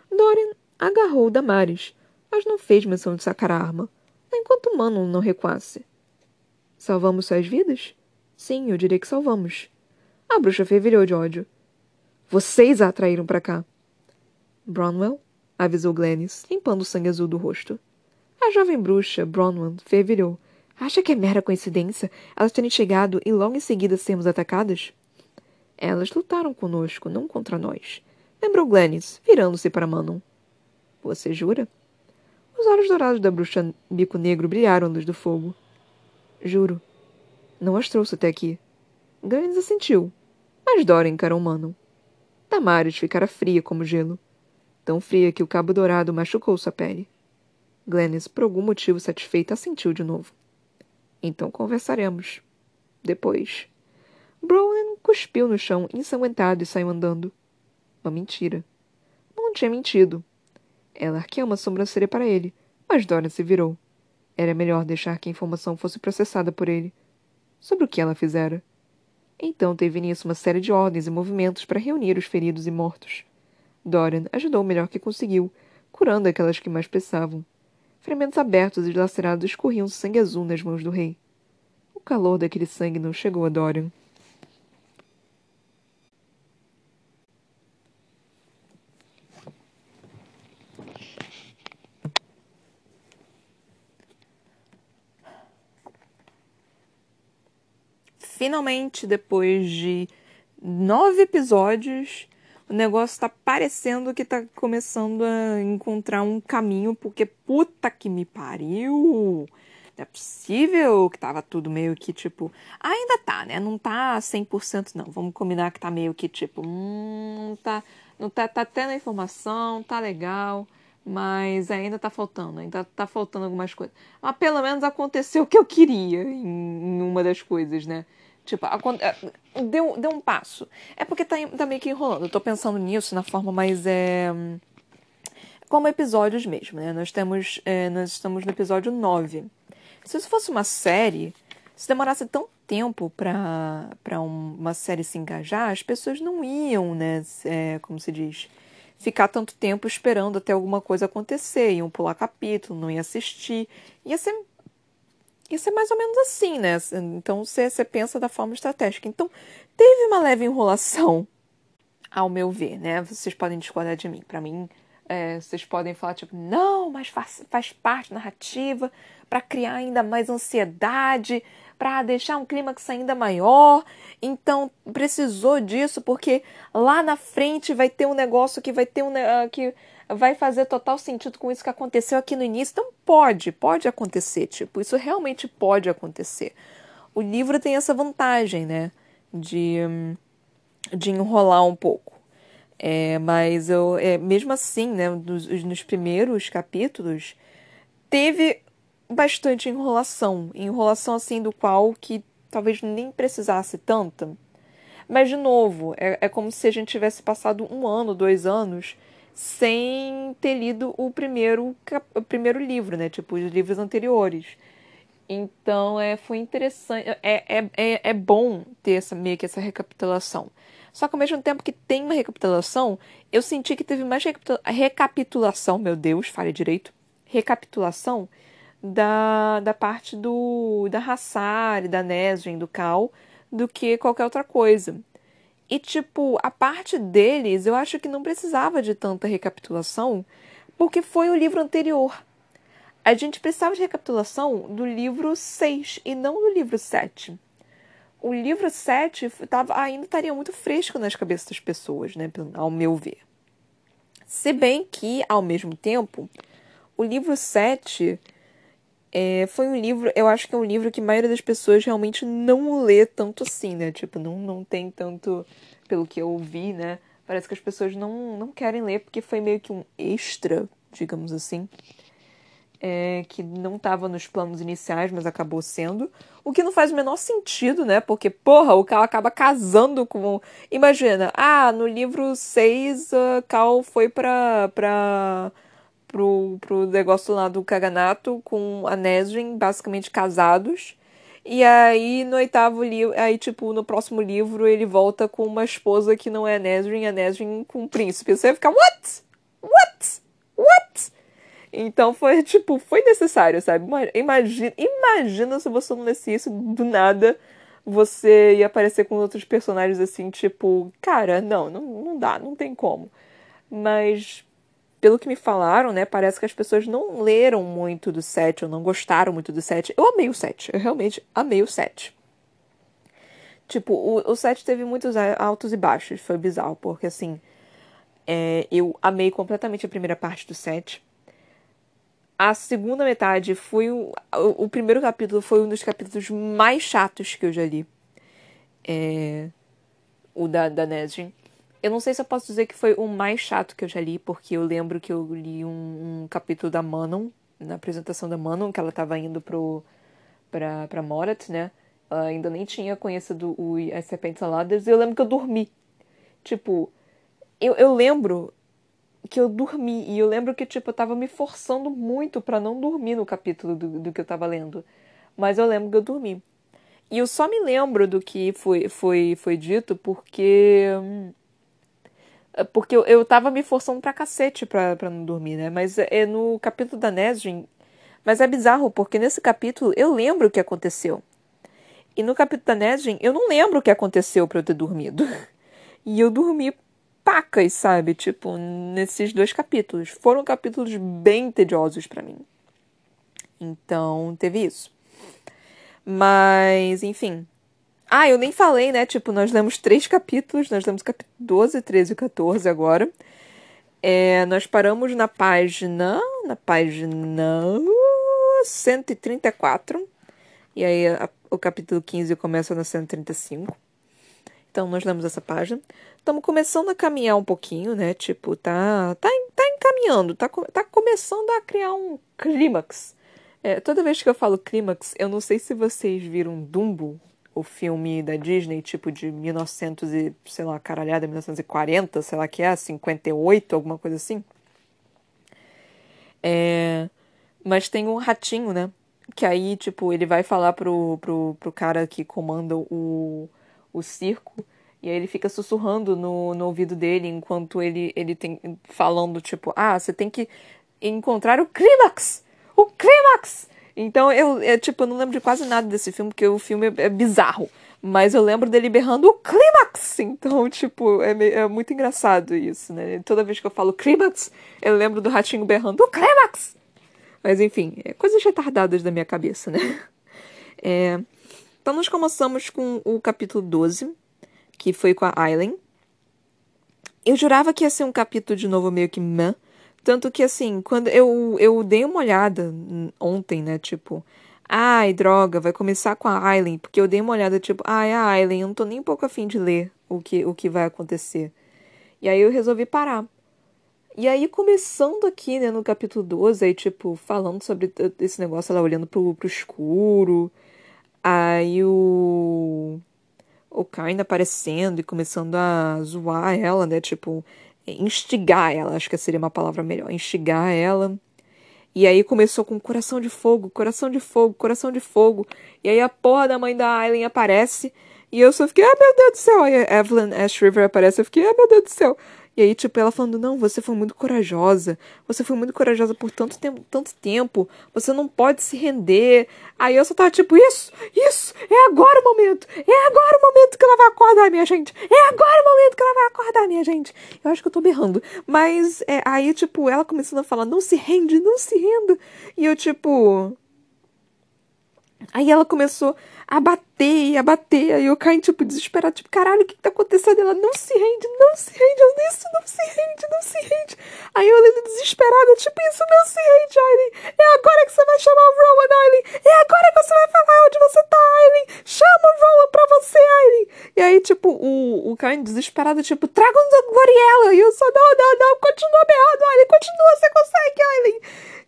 Dorian agarrou Damares, mas não fez menção de sacar a arma, enquanto Manon não recuasse. Salvamos suas vidas? Sim, eu diria que salvamos. A bruxa fervilhou de ódio. Vocês a atraíram para cá. Bronwell, avisou Glennis, limpando o sangue azul do rosto. A jovem bruxa, Bronwell, fervilhou. Acha que é mera coincidência elas terem chegado e logo em seguida sermos atacadas? Elas lutaram conosco, não contra nós. Lembrou Glennis, virando-se para Manon. Você jura? Os olhos dourados da bruxa bico negro brilharam à luz do fogo. Juro. Não as trouxe até aqui. Glennis assentiu, mas Dora encarou Manon. Damares ficara fria como gelo. Tão fria que o cabo dourado machucou sua pele. Glennis, por algum motivo satisfeita, assentiu de novo. Então conversaremos. Depois. Browen cuspiu no chão, ensanguentado, e saiu andando. Uma mentira. Não tinha mentido. Ela arqueou uma sobrancelha para ele, mas Dora se virou. Era melhor deixar que a informação fosse processada por ele. Sobre o que ela fizera. Então teve nisso uma série de ordens e movimentos para reunir os feridos e mortos. Dorian ajudou o melhor que conseguiu, curando aquelas que mais precisavam. Fragmentos abertos e dilacerados escorriam sangue azul nas mãos do rei. O calor daquele sangue não chegou a Dorian. Finalmente, depois de nove episódios, o negócio tá parecendo que tá começando a encontrar um caminho, porque puta que me pariu! Não é possível que tava tudo meio que tipo. Ainda tá, né? Não tá 100% não. Vamos combinar que tá meio que tipo. Hum, tá. Não tá, tá tendo informação, tá legal, mas ainda tá faltando, ainda tá faltando algumas coisas. Mas pelo menos aconteceu o que eu queria em, em uma das coisas, né? Tipo, é, deu, deu um passo. É porque tá, tá meio que enrolando. Eu tô pensando nisso na forma mais. É, como episódios mesmo, né? Nós, temos, é, nós estamos no episódio 9. Se isso fosse uma série, se demorasse tão tempo para um, uma série se engajar, as pessoas não iam, né? É, como se diz? Ficar tanto tempo esperando até alguma coisa acontecer. Iam pular capítulo, não ia assistir. Ia ser isso é mais ou menos assim, né? Então você, pensa da forma estratégica. Então, teve uma leve enrolação, ao meu ver, né? Vocês podem discordar de mim. Para mim, é, vocês podem falar, tipo, não, mas faz, faz parte narrativa para criar ainda mais ansiedade, para deixar um clímax ainda maior. Então, precisou disso, porque lá na frente vai ter um negócio que vai ter um. Uh, que vai fazer total sentido com isso que aconteceu aqui no início. Então pode, pode acontecer, tipo, isso realmente pode acontecer. O livro tem essa vantagem, né, de, de enrolar um pouco. É, mas eu, é, mesmo assim, né, nos, nos primeiros capítulos, teve bastante enrolação. Enrolação, assim, do qual que talvez nem precisasse tanta. Mas, de novo, é, é como se a gente tivesse passado um ano, dois anos sem ter lido o primeiro, o primeiro livro, né? Tipo, os livros anteriores. Então, é, foi interessante. É, é, é, é bom ter essa, meio que essa recapitulação. Só que ao mesmo tempo que tem uma recapitulação, eu senti que teve mais recapitulação, meu Deus, fale direito, recapitulação da, da parte do da Hassar, da Nesrin, do Cal, do que qualquer outra coisa. E, tipo, a parte deles eu acho que não precisava de tanta recapitulação, porque foi o livro anterior. A gente precisava de recapitulação do livro 6 e não do livro 7. O livro 7 tava, ainda estaria muito fresco nas cabeças das pessoas, né, ao meu ver. Se bem que, ao mesmo tempo, o livro 7 É, foi um livro, eu acho que é um livro que a maioria das pessoas realmente não lê tanto assim, né? Tipo, não, não tem tanto, pelo que eu ouvi, né? Parece que as pessoas não, não querem ler porque foi meio que um extra, digamos assim é, que não estava nos planos iniciais, mas acabou sendo. O que não faz o menor sentido, né? Porque, porra, o Cal acaba casando com. Imagina, ah, no livro 6, uh, Cal foi pra. pra pro, pro negócio lá do Kaganato com a Nesrin, basicamente casados. E aí, no oitavo livro, aí, tipo, no próximo livro, ele volta com uma esposa que não é a Nesrin, a Nesrin com um príncipe. Você vai ficar, what? What? What? Então foi, tipo, foi necessário, sabe? Imagina, imagina se você não lesse isso do nada, você ia aparecer com outros personagens assim, tipo, cara, não, não, não dá, não tem como. Mas, pelo que me falaram, né, parece que as pessoas não leram muito do 7, ou não gostaram muito do 7. Eu amei o 7, eu realmente amei o 7. Tipo, o, o 7 teve muitos altos e baixos, foi bizarro, porque assim, é, eu amei completamente a primeira parte do 7 a segunda metade foi o, o, o, primeiro capítulo foi um dos capítulos mais chatos que eu já li. É, o da, da Nesrin. Eu não sei se eu posso dizer que foi o mais chato que eu já li, porque eu lembro que eu li um, um capítulo da Manon, na apresentação da Manon, que ela estava indo pro, pra, pra Morat, né? Ela ainda nem tinha conhecido o, as Serpentes Aladas, e eu lembro que eu dormi. Tipo, eu, eu lembro que eu dormi. E eu lembro que, tipo, eu tava me forçando muito para não dormir no capítulo do, do que eu tava lendo. Mas eu lembro que eu dormi. E eu só me lembro do que foi, foi, foi dito porque. Porque eu, eu tava me forçando pra cacete pra, pra não dormir, né? Mas é no capítulo da Nesrin. Mas é bizarro, porque nesse capítulo eu lembro o que aconteceu. E no capítulo da Nesrin eu não lembro o que aconteceu para eu ter dormido. E eu dormi pacas, sabe? Tipo, nesses dois capítulos. Foram capítulos bem tediosos para mim. Então, teve isso. Mas, enfim. Ah, eu nem falei, né? Tipo, nós lemos três capítulos. Nós lemos capítulo 12, 13 e 14 agora. É, nós paramos na página. Na página 134. E aí a, o capítulo 15 começa na 135. Então, nós lemos essa página. Estamos começando a caminhar um pouquinho, né? Tipo, tá, tá, tá encaminhando, tá, tá começando a criar um clímax. É, toda vez que eu falo clímax, eu não sei se vocês viram Dumbo, o filme da Disney, tipo de 1900 e, sei lá, caralhada, 1940, sei lá que é, 58, alguma coisa assim. É, mas tem um ratinho, né? Que aí, tipo, ele vai falar pro, pro, pro cara que comanda o o circo. E aí ele fica sussurrando no, no ouvido dele enquanto ele, ele tem falando, tipo, ah, você tem que encontrar o clímax! O clímax! Então eu, eu, tipo, eu não lembro de quase nada desse filme, porque o filme é, é bizarro. Mas eu lembro dele berrando o clímax! Então, tipo, é, é muito engraçado isso, né? Toda vez que eu falo clímax, eu lembro do ratinho berrando o clímax! Mas enfim, é coisas retardadas da minha cabeça, né? É, então, nós começamos com o capítulo 12, que foi com a Aileen. Eu jurava que ia ser um capítulo de novo meio que meh. Tanto que, assim, quando eu, eu dei uma olhada ontem, né? Tipo, ai, droga, vai começar com a Aileen. Porque eu dei uma olhada, tipo, ai, a Aileen, eu não tô nem um pouco afim de ler o que, o que vai acontecer. E aí eu resolvi parar. E aí, começando aqui, né, no capítulo 12, aí, tipo, falando sobre esse negócio, ela olhando pro, pro escuro, Aí o. O Kain aparecendo e começando a zoar ela, né? Tipo, instigar ela, acho que seria uma palavra melhor. Instigar ela. E aí começou com coração de fogo, coração de fogo, coração de fogo. E aí a porra da mãe da Aileen aparece. E eu só fiquei, ah, meu Deus do céu. Aí a Evelyn Ash River aparece. Eu fiquei, ah, meu Deus do céu. E aí, tipo, ela falando, não, você foi muito corajosa. Você foi muito corajosa por tanto tempo, tanto tempo. Você não pode se render. Aí eu só tava tipo, isso, isso, é agora o momento. É agora o momento que ela vai acordar, minha gente. É agora o momento que ela vai acordar, minha gente. Eu acho que eu tô berrando. Mas é, aí, tipo, ela começando a falar, não se rende, não se renda. E eu, tipo. Aí ela começou a bater bater, ia bater. Aí eu caí, tipo, desesperada, tipo, caralho, o que, que tá acontecendo? Ela não se rende, não se rende, eu, isso não se rende, não se rende. Aí eu olhando desesperada, tipo, isso não se rende, Aileen. É agora que você vai chamar o Rowan, Aileen. É agora que você vai falar onde você tá, Aileen. Chama o Rowan pra você, Aileen. E aí, tipo, o, o Caim desesperado, tipo, traga o Gloriela. E eu só, não, não, não, continua berrando, Aileen, continua, você consegue, Aileen.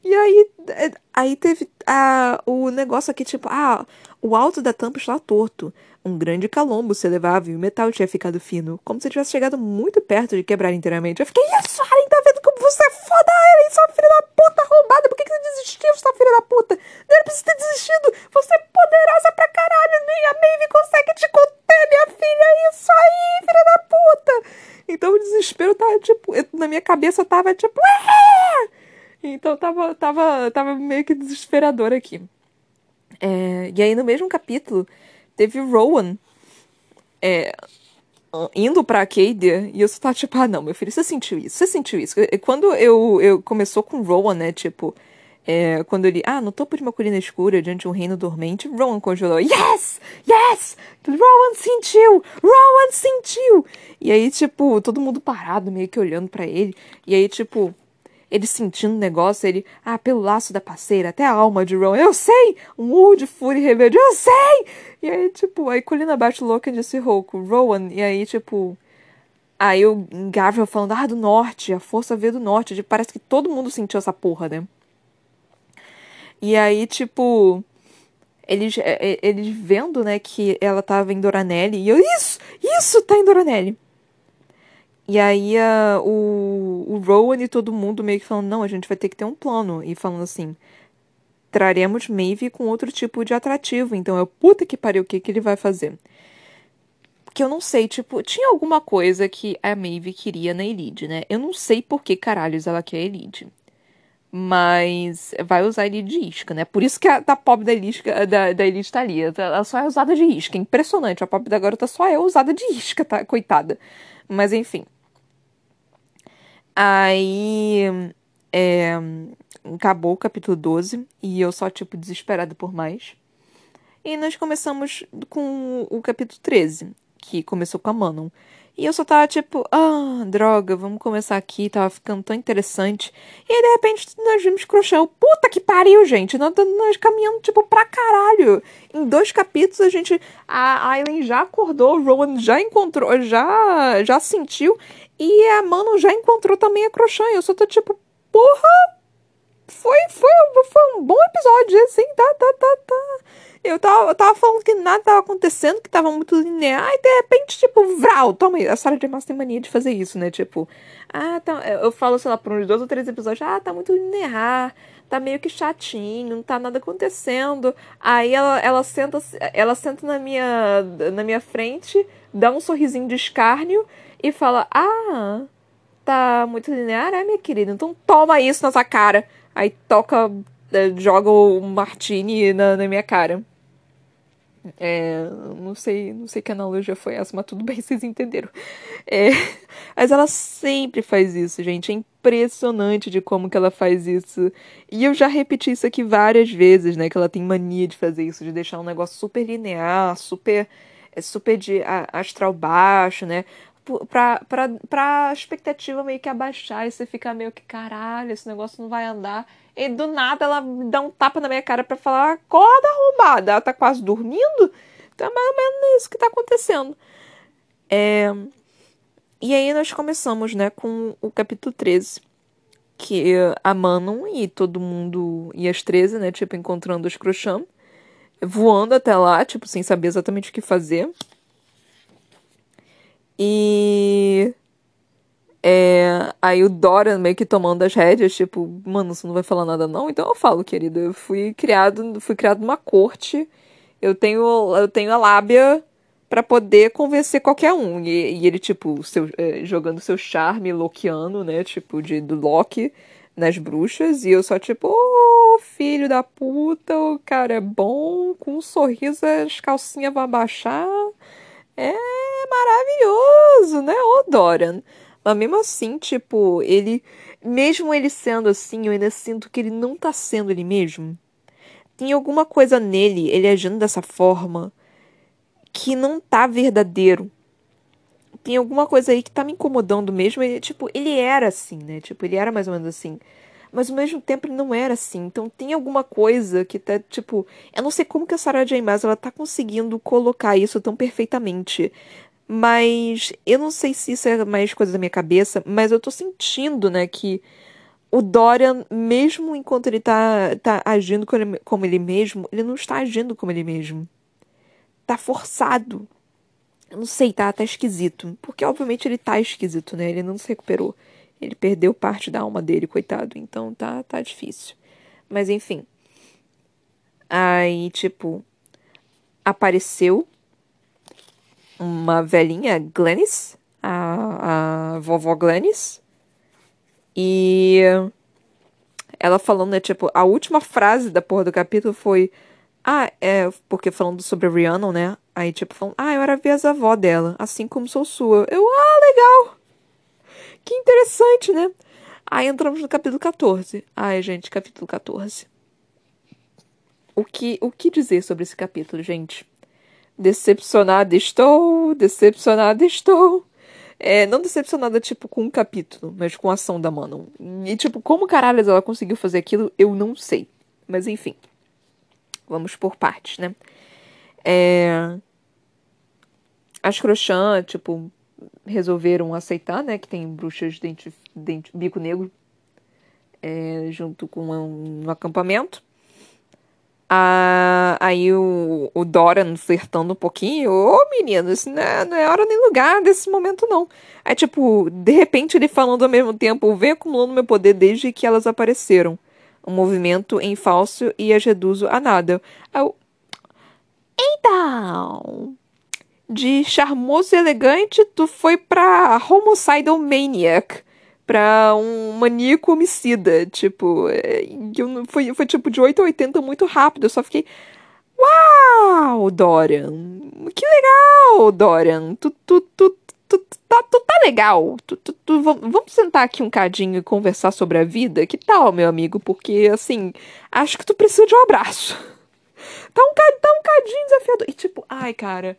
E aí, é, aí teve a, o negócio aqui, tipo, ah, o alto da tampa está torto. Um grande calombo se elevava e o metal tinha ficado fino, como se tivesse chegado muito perto de quebrar inteiramente. Eu fiquei, isso, Aileen, tá vendo como você é foda, Aileen, sua filha da puta arrombada, por que, que você desistiu, sua filha da puta? Não era pra você ter desistido, você é poderosa pra caralho, nem a Maeve consegue te conter, minha filha, isso aí, filha da puta! Então o desespero tava, tipo, na minha cabeça tava, tipo, Aaah! Então tava, tava, tava meio que desesperador aqui. É, e aí no mesmo capítulo teve Rowan é, indo pra Acadia e eu só tava tipo, ah não, meu filho, você sentiu isso, você sentiu isso. Quando eu, eu começou com Rowan, né, tipo, é, quando ele, ah, no topo de uma colina escura, diante de um reino dormente, Rowan congelou. Yes! Yes! Rowan sentiu! Rowan sentiu! E aí, tipo, todo mundo parado, meio que olhando para ele. E aí, tipo, ele sentindo o negócio, ele, ah, pelo laço da parceira, até a alma de Ron, eu sei! Um urro de fúria e rebelde, eu sei! E aí, tipo, aí colina abaixo louca disse Roku, Rowan, e aí, tipo. Aí o Gabriel falando, ah, do norte, a força veio do norte. Parece que todo mundo sentiu essa porra, né? E aí, tipo. Eles, eles vendo, né, que ela tava em Doranelli, e eu, isso! Isso tá em Doranelli! E aí uh, o, o Rowan e todo mundo meio que falando, não, a gente vai ter que ter um plano. E falando assim, traremos Maeve com outro tipo de atrativo. Então eu, puta que pariu, o que, que ele vai fazer? Que eu não sei, tipo, tinha alguma coisa que a Maeve queria na Elide, né? Eu não sei por que caralhos ela quer a Elide. Mas vai usar ele de isca, né? Por isso que a, tá pobre da, isca, da, da Elite tá ali. Ela só é usada de isca. Impressionante. A pobre da garota só é usada de isca, tá? Coitada. Mas enfim. Aí. É, acabou o capítulo 12 e eu só, tipo, desesperada por mais. E nós começamos com o capítulo 13, que começou com a Manon. E eu só tava tipo, ah, droga, vamos começar aqui, tava ficando tão interessante. E aí, de repente, nós vimos Crochão. Puta que pariu, gente! Nós, nós caminhando, tipo, pra caralho. Em dois capítulos, a gente. A Aileen já acordou, o Rowan já encontrou, já, já sentiu. E a Mano já encontrou também a Crochã. E eu só tô tipo, porra! Foi, foi, foi um bom episódio, assim, tá, tá, tá, tá. Eu tava, eu tava falando que nada tava acontecendo, que tava muito linear, e de repente, tipo, vral, toma aí. A Sarah J. Maas tem mania de fazer isso, né? Tipo, ah, tá. Eu falo, sei lá, por uns dois ou três episódios, ah, tá muito linear, tá meio que chatinho, não tá nada acontecendo. Aí ela, ela senta, ela senta na minha, na minha frente, dá um sorrisinho de escárnio e fala: Ah, tá muito linear, é, minha querida? Então toma isso na sua cara. Aí toca, é, joga o martini na, na minha cara. É, não sei, não sei que analogia foi essa, mas tudo bem, vocês entenderam. É, mas ela sempre faz isso, gente. É impressionante de como que ela faz isso. E eu já repeti isso aqui várias vezes, né? Que ela tem mania de fazer isso, de deixar um negócio super linear, super, é super de astral baixo, né? Pra, pra, pra expectativa meio que abaixar e você ficar meio que, caralho, esse negócio não vai andar. E do nada ela dá um tapa na minha cara para falar, acorda arrombada, ela tá quase dormindo. Então é mais ou menos isso que tá acontecendo. É... E aí nós começamos, né, com o capítulo 13. Que a Manon e todo mundo, e as 13, né, tipo, encontrando os Crocham, voando até lá, tipo, sem saber exatamente o que fazer. E. É, aí o Dora meio que tomando as rédeas, tipo, mano, você não vai falar nada não? Então eu falo, querido. Eu fui criado, fui criado numa corte. Eu tenho, eu tenho a lábia para poder convencer qualquer um. E, e ele, tipo, seu, é, jogando seu charme loquiano, né? Tipo, de, do Loki nas bruxas. E eu só, tipo, oh, filho da puta, o cara é bom, com um sorriso as calcinhas vão abaixar. É maravilhoso, né, ô Dorian? Mas mesmo assim, tipo, ele. Mesmo ele sendo assim, eu ainda sinto que ele não tá sendo ele mesmo. Tem alguma coisa nele, ele agindo dessa forma, que não tá verdadeiro. Tem alguma coisa aí que tá me incomodando mesmo. Ele, tipo, ele era assim, né? Tipo, ele era mais ou menos assim mas ao mesmo tempo ele não era assim. Então tem alguma coisa que tá, tipo, eu não sei como que a Sarah J. Maas ela tá conseguindo colocar isso tão perfeitamente. Mas eu não sei se isso é mais coisa da minha cabeça, mas eu tô sentindo, né, que o Dorian, mesmo enquanto ele tá, tá agindo como ele, como ele mesmo, ele não está agindo como ele mesmo. Tá forçado. Eu não sei, tá, tá esquisito. Porque obviamente ele tá esquisito, né? Ele não se recuperou. Ele perdeu parte da alma dele, coitado. Então tá, tá difícil. Mas enfim. Aí, tipo, apareceu uma velhinha, Glennis, a, a vovó Glennis, e ela falando, né, tipo, a última frase da porra do capítulo foi. Ah, é. Porque falando sobre a Rihanna, né? Aí, tipo, falando, ah, eu era a avó dela, assim como sou sua. Eu, ah, legal! Que interessante, né? Aí entramos no capítulo 14. Ai, gente, capítulo 14. O que, o que dizer sobre esse capítulo, gente? Decepcionada estou, decepcionada estou. É, não decepcionada, tipo, com um capítulo, mas com a ação da Manon. E, tipo, como caralho ela conseguiu fazer aquilo, eu não sei. Mas, enfim. Vamos por partes, né? É... As Crochan, tipo, resolveram aceitar, né? Que tem bruxas dente, dente, bico negro é, junto com um, um acampamento. Ah, aí o, o Doran flertando um pouquinho. Ô, oh, menino, isso não é, não é hora nem lugar desse momento, não. Aí, tipo, de repente ele falando ao mesmo tempo, vem acumulando meu poder desde que elas apareceram. Um movimento em falso e as reduzo a nada. Aí eu... Então... De charmoso e elegante, tu foi pra Homicidal Maniac pra um maníaco homicida. Tipo, é, eu, foi, foi tipo de 8 a 80 muito rápido. Eu só fiquei. Uau, Dorian! Que legal, Dorian! Tu, tu, tu, tu, tá, tu tá legal. Tu, tu, tu, vamos sentar aqui um cadinho e conversar sobre a vida? Que tal, meu amigo? Porque, assim, acho que tu precisa de um abraço. Tá um, tá um cadinho desafiador. E tipo, ai, cara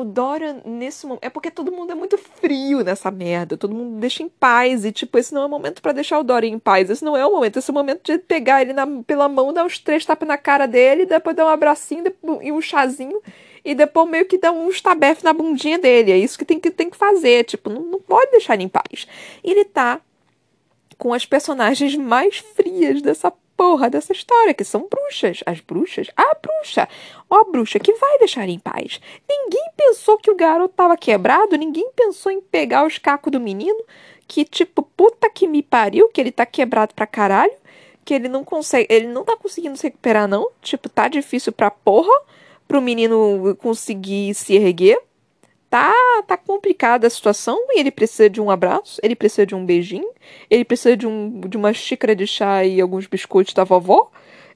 o Dorian, nesse momento. É porque todo mundo é muito frio nessa merda. Todo mundo deixa em paz. E, tipo, esse não é o momento para deixar o Dorian em paz. Esse não é o momento. Esse é o momento de pegar ele na, pela mão, dar uns três tapas na cara dele, depois dar um abracinho depois, e um chazinho. E depois meio que dar um estabefe na bundinha dele. É isso que tem que, tem que fazer. Tipo, não, não pode deixar ele em paz. E ele tá com as personagens mais frias dessa porra dessa história, que são bruxas. As bruxas? A bruxa! Ó, bruxa que vai deixar em paz. Ninguém pensou que o garoto tava quebrado, ninguém pensou em pegar os cacos do menino, que tipo, puta que me pariu, que ele tá quebrado pra caralho, que ele não consegue, ele não tá conseguindo se recuperar não, tipo, tá difícil pra porra pro menino conseguir se erguer tá, tá complicada a situação e ele precisa de um abraço, ele precisa de um beijinho, ele precisa de, um, de uma xícara de chá e alguns biscoitos da vovó.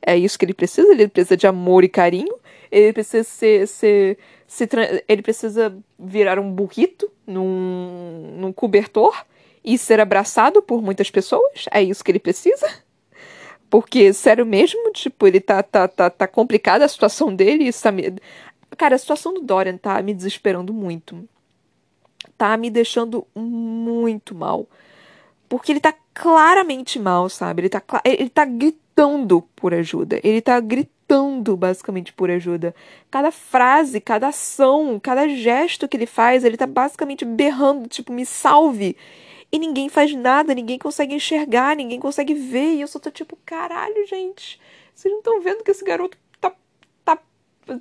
É isso que ele precisa, ele precisa de amor e carinho, ele precisa ser, ser, se, ele precisa virar um burrito num, num cobertor e ser abraçado por muitas pessoas. É isso que ele precisa. Porque, sério mesmo, tipo, ele tá, tá, tá, tá complicada a situação dele. Tá, Cara, a situação do Dorian tá me desesperando muito. Tá me deixando muito mal. Porque ele tá claramente mal, sabe? Ele tá, ele tá gritando por ajuda. Ele tá gritando basicamente por ajuda. Cada frase, cada ação, cada gesto que ele faz, ele tá basicamente berrando, tipo, me salve. E ninguém faz nada, ninguém consegue enxergar, ninguém consegue ver. E eu só tô tipo, caralho, gente. Vocês não estão vendo que esse garoto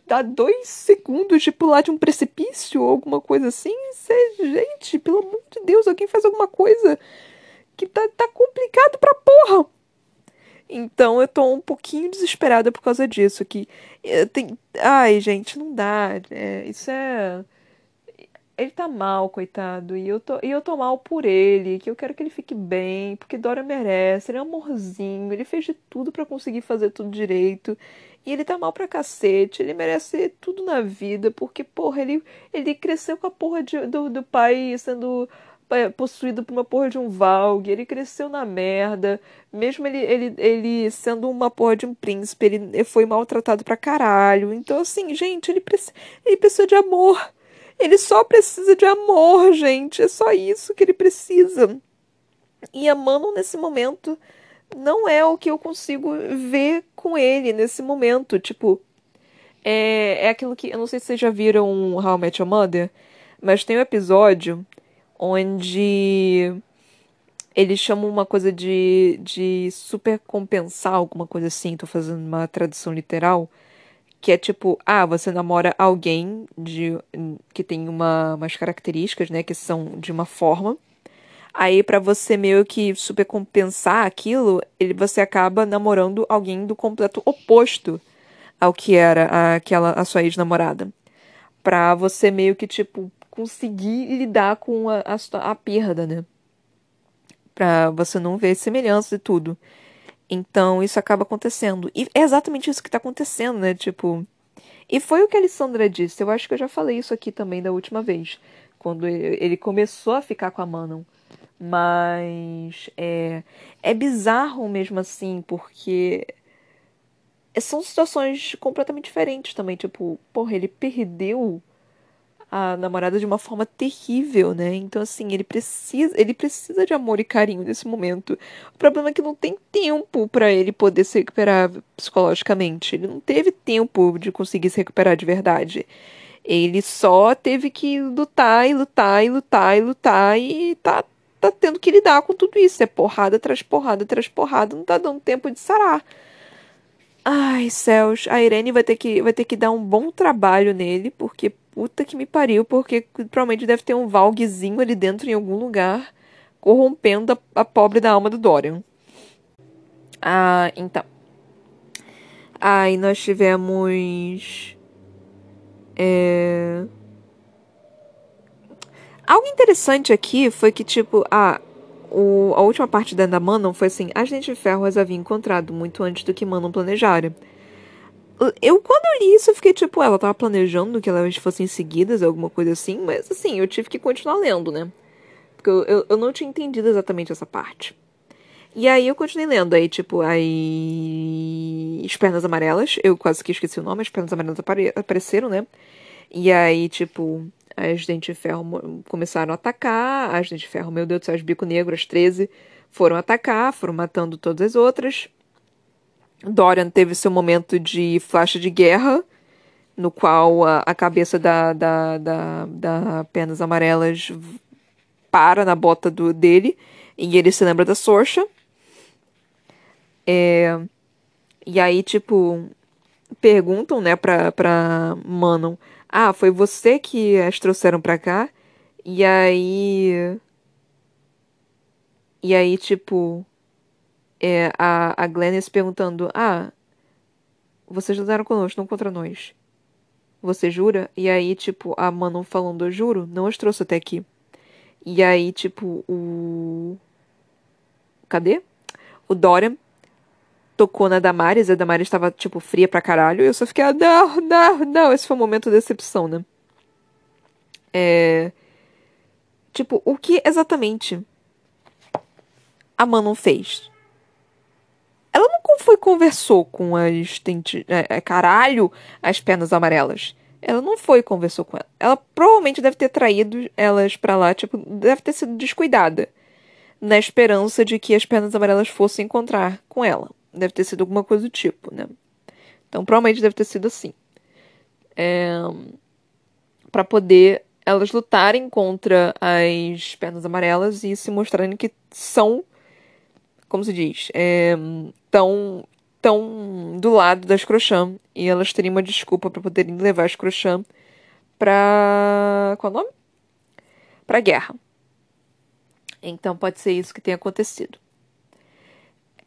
dá dois segundos de pular de um precipício ou alguma coisa assim. Cê, gente, pelo amor de Deus, alguém faz alguma coisa que tá, tá complicado pra porra. Então eu tô um pouquinho desesperada por causa disso. Que tem... Ai, gente, não dá. É, isso é. Ele tá mal, coitado. E eu, tô, e eu tô mal por ele. Que eu quero que ele fique bem. Porque Dora merece. Ele é amorzinho. Ele fez de tudo para conseguir fazer tudo direito. E ele tá mal pra cacete, ele merece tudo na vida, porque, porra, ele, ele cresceu com a porra de, do, do pai sendo é, possuído por uma porra de um Valg, ele cresceu na merda, mesmo ele, ele, ele sendo uma porra de um príncipe, ele foi maltratado pra caralho. Então, assim, gente, ele, preci ele precisa de amor. Ele só precisa de amor, gente. É só isso que ele precisa. E a Mano, nesse momento, não é o que eu consigo ver com ele nesse momento. Tipo, é, é aquilo que. Eu não sei se vocês já viram How I Met Your Mother, Mas tem um episódio onde eles chamam uma coisa de, de super compensar, alguma coisa assim, tô fazendo uma tradução literal, que é tipo, ah, você namora alguém de, que tem uma, umas características, né, que são de uma forma. Aí, para você meio que super compensar aquilo, ele, você acaba namorando alguém do completo oposto ao que era aquela a sua ex-namorada. Pra você meio que, tipo, conseguir lidar com a, a, a perda, né? Pra você não ver semelhanças e tudo. Então, isso acaba acontecendo. E é exatamente isso que tá acontecendo, né? Tipo. E foi o que a Alessandra disse. Eu acho que eu já falei isso aqui também da última vez. Quando ele começou a ficar com a Manon. Mas. É, é bizarro mesmo assim, porque. São situações completamente diferentes também. Tipo, porra, ele perdeu a namorada de uma forma terrível, né? Então, assim, ele precisa, ele precisa de amor e carinho nesse momento. O problema é que não tem tempo para ele poder se recuperar psicologicamente. Ele não teve tempo de conseguir se recuperar de verdade. Ele só teve que lutar e lutar e lutar e lutar e tá, tá tendo que lidar com tudo isso. É porrada atrás porrada atrás porrada, não tá dando tempo de sarar. Ai, céus, a Irene vai ter que, vai ter que dar um bom trabalho nele, porque puta que me pariu, porque provavelmente deve ter um Valguezinho ali dentro em algum lugar, corrompendo a, a pobre da alma do Dorian. Ah, então. Aí nós tivemos. É... Algo interessante aqui foi que, tipo, ah, o, a última parte da Manon foi assim: a gente de ferro as havia encontrado muito antes do que Manon planejara. Eu, quando eu li isso, eu fiquei tipo, ela tava planejando que elas fossem seguidas, alguma coisa assim, mas assim, eu tive que continuar lendo, né? Porque eu, eu, eu não tinha entendido exatamente essa parte. E aí eu continuei lendo, aí, tipo, aí. As pernas amarelas, eu quase que esqueci o nome, as pernas amarelas apare... apareceram, né? E aí, tipo, as dentes de ferro começaram a atacar, as dentes de ferro, meu Deus do céu, as bico negro, as 13, foram atacar, foram matando todas as outras. Dorian teve seu momento de flash de guerra, no qual a, a cabeça da, da, da, da Penas Amarelas para na bota do, dele e ele se lembra da Sorcha. É, e aí, tipo, perguntam, né, pra, pra Manon: Ah, foi você que as trouxeram pra cá? E aí. E aí, tipo é, a, a Glennis perguntando: Ah, vocês lutaram conosco, não contra nós. Você jura? E aí, tipo, a Manon falando: Eu juro, não os trouxe até aqui. E aí, tipo, o. Cadê? O Dorian tocou na Damaris, a Damaris estava, tipo, fria pra caralho, e eu só fiquei, ah, não, não, não, esse foi um momento de decepção, né? É. Tipo, o que exatamente a Manon fez? Ela não foi conversou com as dentes. É, é, caralho, as pernas amarelas. Ela não foi conversou com ela. Ela provavelmente deve ter traído elas para lá, tipo, deve ter sido descuidada. Na esperança de que as pernas amarelas fossem encontrar com ela. Deve ter sido alguma coisa do tipo, né? Então provavelmente deve ter sido assim. É... para poder elas lutarem contra as pernas amarelas e se mostrarem que são como se diz, é, tão, tão do lado das Crochã. E elas teriam uma desculpa para poderem levar as Crochã pra. Qual é o nome? Pra guerra. Então pode ser isso que tenha acontecido.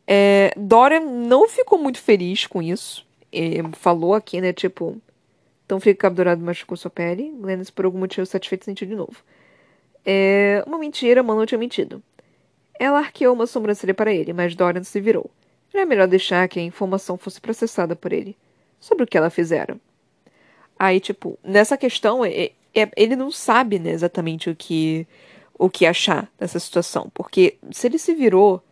É, Dorian não ficou muito feliz com isso. É, falou aqui, né? Tipo, tão frio capturado machucou sua pele. Glennis, por algum motivo, satisfeito, sentiu de novo. É, uma mentira, Mano tinha mentido. Ela arqueou uma sobrancelha para ele, mas Dorian se virou. Era melhor deixar que a informação fosse processada por ele. Sobre o que ela fizera. Aí, tipo, nessa questão, é, é, ele não sabe né, exatamente o que, o que achar dessa situação. Porque se ele se virou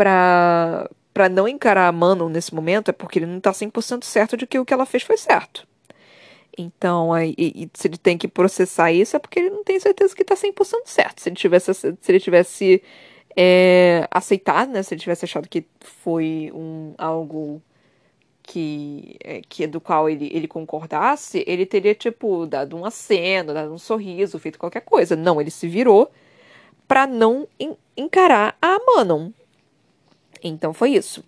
pra, pra não encarar a Manon nesse momento, é porque ele não tá 100% certo de que o que ela fez foi certo. Então, aí, e, se ele tem que processar isso, é porque ele não tem certeza que tá 100% certo. Se ele tivesse, se ele tivesse é, aceitar, né? Se ele tivesse achado que foi um, algo que, é, que do qual ele, ele concordasse, ele teria, tipo, dado uma cena, dado um sorriso, feito qualquer coisa. Não, ele se virou para não encarar a Manon. Então foi isso.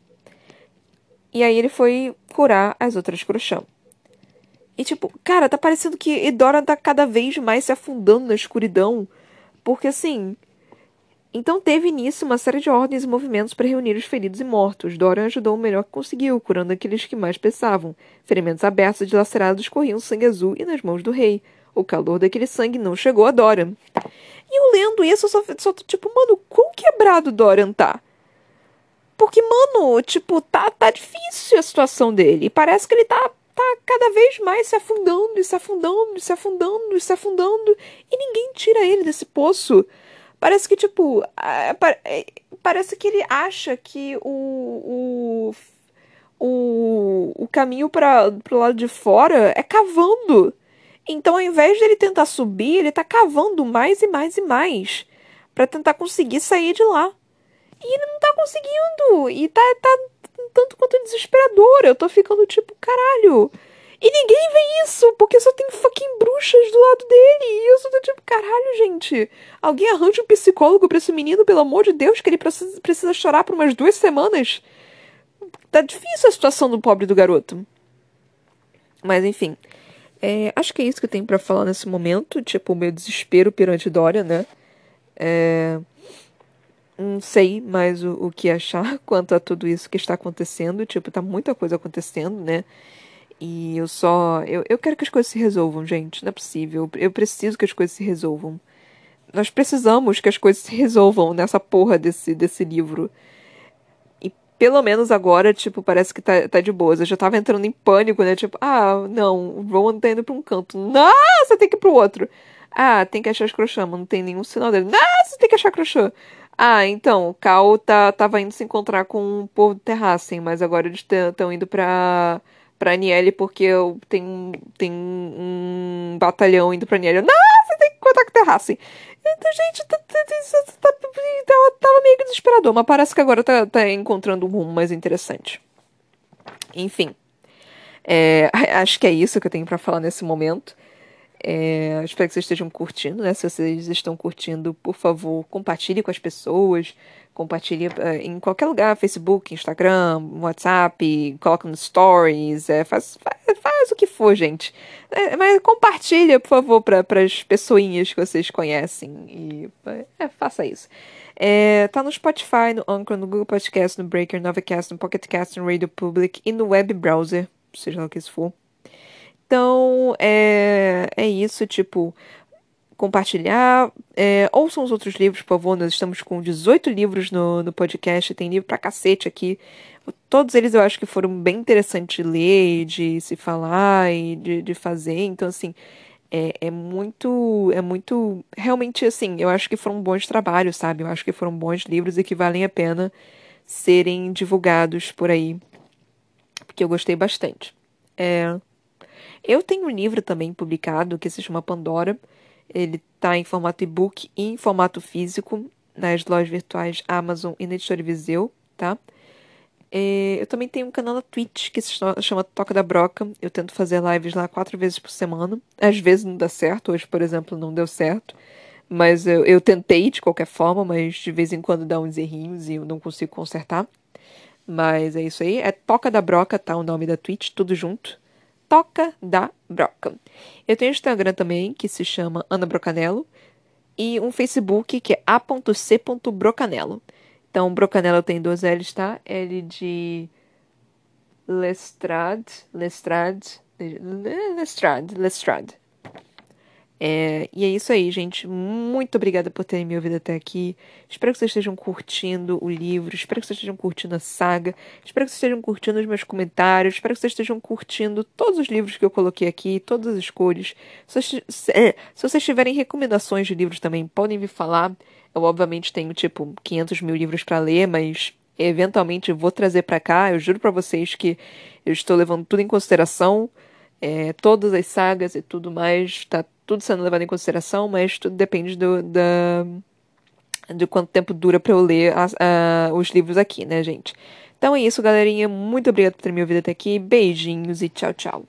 E aí ele foi curar as outras Crochã. E tipo, cara, tá parecendo que Edora tá cada vez mais se afundando na escuridão. Porque assim, então teve início uma série de ordens e movimentos para reunir os feridos e mortos. Dorian ajudou o melhor que conseguiu, curando aqueles que mais pesavam. Ferimentos abertos e dilacerados corriam sangue azul e nas mãos do rei. O calor daquele sangue não chegou a Dorian. E eu lendo isso, eu só, só tipo, mano, quão quebrado Dorian tá? Porque, mano, tipo, tá, tá difícil a situação dele. Parece que ele tá, tá cada vez mais se afundando, e se afundando, e se afundando, e se afundando. E ninguém tira ele desse poço. Parece que, tipo, é, parece que ele acha que o, o, o, o caminho para pro lado de fora é cavando. Então, ao invés de ele tentar subir, ele tá cavando mais e mais e mais para tentar conseguir sair de lá. E não tá conseguindo. E tá, tá tanto quanto desesperador. Eu tô ficando tipo, caralho. E ninguém vê isso, porque só tem fucking bruxas do lado dele. E eu só tô tipo, caralho, gente. Alguém arranja um psicólogo pra esse menino, pelo amor de Deus, que ele precisa, precisa chorar por umas duas semanas. Tá difícil a situação do pobre do garoto. Mas enfim. É, acho que é isso que eu tenho para falar nesse momento. Tipo, o meu desespero perante Dória, né? É, não sei mais o, o que achar quanto a tudo isso que está acontecendo. Tipo, tá muita coisa acontecendo, né? E eu só. Eu, eu quero que as coisas se resolvam, gente. Não é possível. Eu preciso que as coisas se resolvam. Nós precisamos que as coisas se resolvam nessa porra desse, desse livro. E pelo menos agora, tipo, parece que tá, tá de boas. Eu já tava entrando em pânico, né? Tipo, ah, não, o Rowan tá indo pra um canto. Não, você tem que ir pro outro. Ah, tem que achar as crochã, mas não tem nenhum sinal dele. Não, você tem que achar crochã. Ah, então, o Cal tá, tava indo se encontrar com o povo do Terrassen, mas agora eles estão indo pra pra Aniele porque tenho, tenho um batalhão indo pra Aniele. Não, você tem que contar com o Terrace. Então, gente, tá, tá, tá, tá, tava meio desesperador, mas parece que agora tá, tá encontrando um rumo mais interessante. Enfim. É, acho que é isso que eu tenho para falar nesse momento. É, espero que vocês estejam curtindo, né? Se vocês estão curtindo, por favor, compartilhe com as pessoas compartilha uh, em qualquer lugar, Facebook, Instagram, WhatsApp, coloca nos stories, é, faz, faz, faz, o que for, gente. É, mas compartilha, por favor, para as pessoinhas que vocês conhecem e é, faça isso. É, tá no Spotify, no Anchor, no Google Podcast, no Breaker, no Novacast, no Pocket Cast, no Radio Public e no web browser, seja lá o que isso for. Então, é, é isso, tipo, compartilhar. É, ouçam os outros livros, por favor. Nós estamos com 18 livros no, no podcast. Tem livro pra cacete aqui. Todos eles eu acho que foram bem interessantes de ler, de se falar e de, de fazer. Então, assim, é, é muito. É muito. Realmente, assim, eu acho que foram bons trabalhos, sabe? Eu acho que foram bons livros e que valem a pena serem divulgados por aí. Porque eu gostei bastante. É, eu tenho um livro também publicado que se chama Pandora ele está em formato e-book e em formato físico nas lojas virtuais Amazon e na editora Viseu, tá? É, eu também tenho um canal na Twitch que se chama Toca da Broca. Eu tento fazer lives lá quatro vezes por semana. Às vezes não dá certo. Hoje, por exemplo, não deu certo. Mas eu, eu tentei de qualquer forma, mas de vez em quando dá uns errinhos e eu não consigo consertar. Mas é isso aí. É Toca da Broca, tá? O nome da Twitch, tudo junto. Toca da Broca. Eu tenho um Instagram também, que se chama Ana Brocanello, e um Facebook, que é a.c.brocanello. Então, Brocanello tem dois L's, tá? L de Lestrade, Lestrade, Lestrade, Lestrade. É, e é isso aí, gente. Muito obrigada por terem me ouvido até aqui. Espero que vocês estejam curtindo o livro. Espero que vocês estejam curtindo a saga. Espero que vocês estejam curtindo os meus comentários. Espero que vocês estejam curtindo todos os livros que eu coloquei aqui, todas as cores. Se, se, é, se vocês tiverem recomendações de livros também, podem me falar. Eu, obviamente, tenho, tipo, 500 mil livros para ler, mas eventualmente vou trazer para cá. Eu juro para vocês que eu estou levando tudo em consideração. É, todas as sagas e tudo mais, tá tudo sendo levado em consideração, mas tudo depende do, da, de quanto tempo dura para eu ler os livros aqui, né, gente? Então é isso, galerinha. Muito obrigada por ter me ouvido até aqui. Beijinhos e tchau, tchau.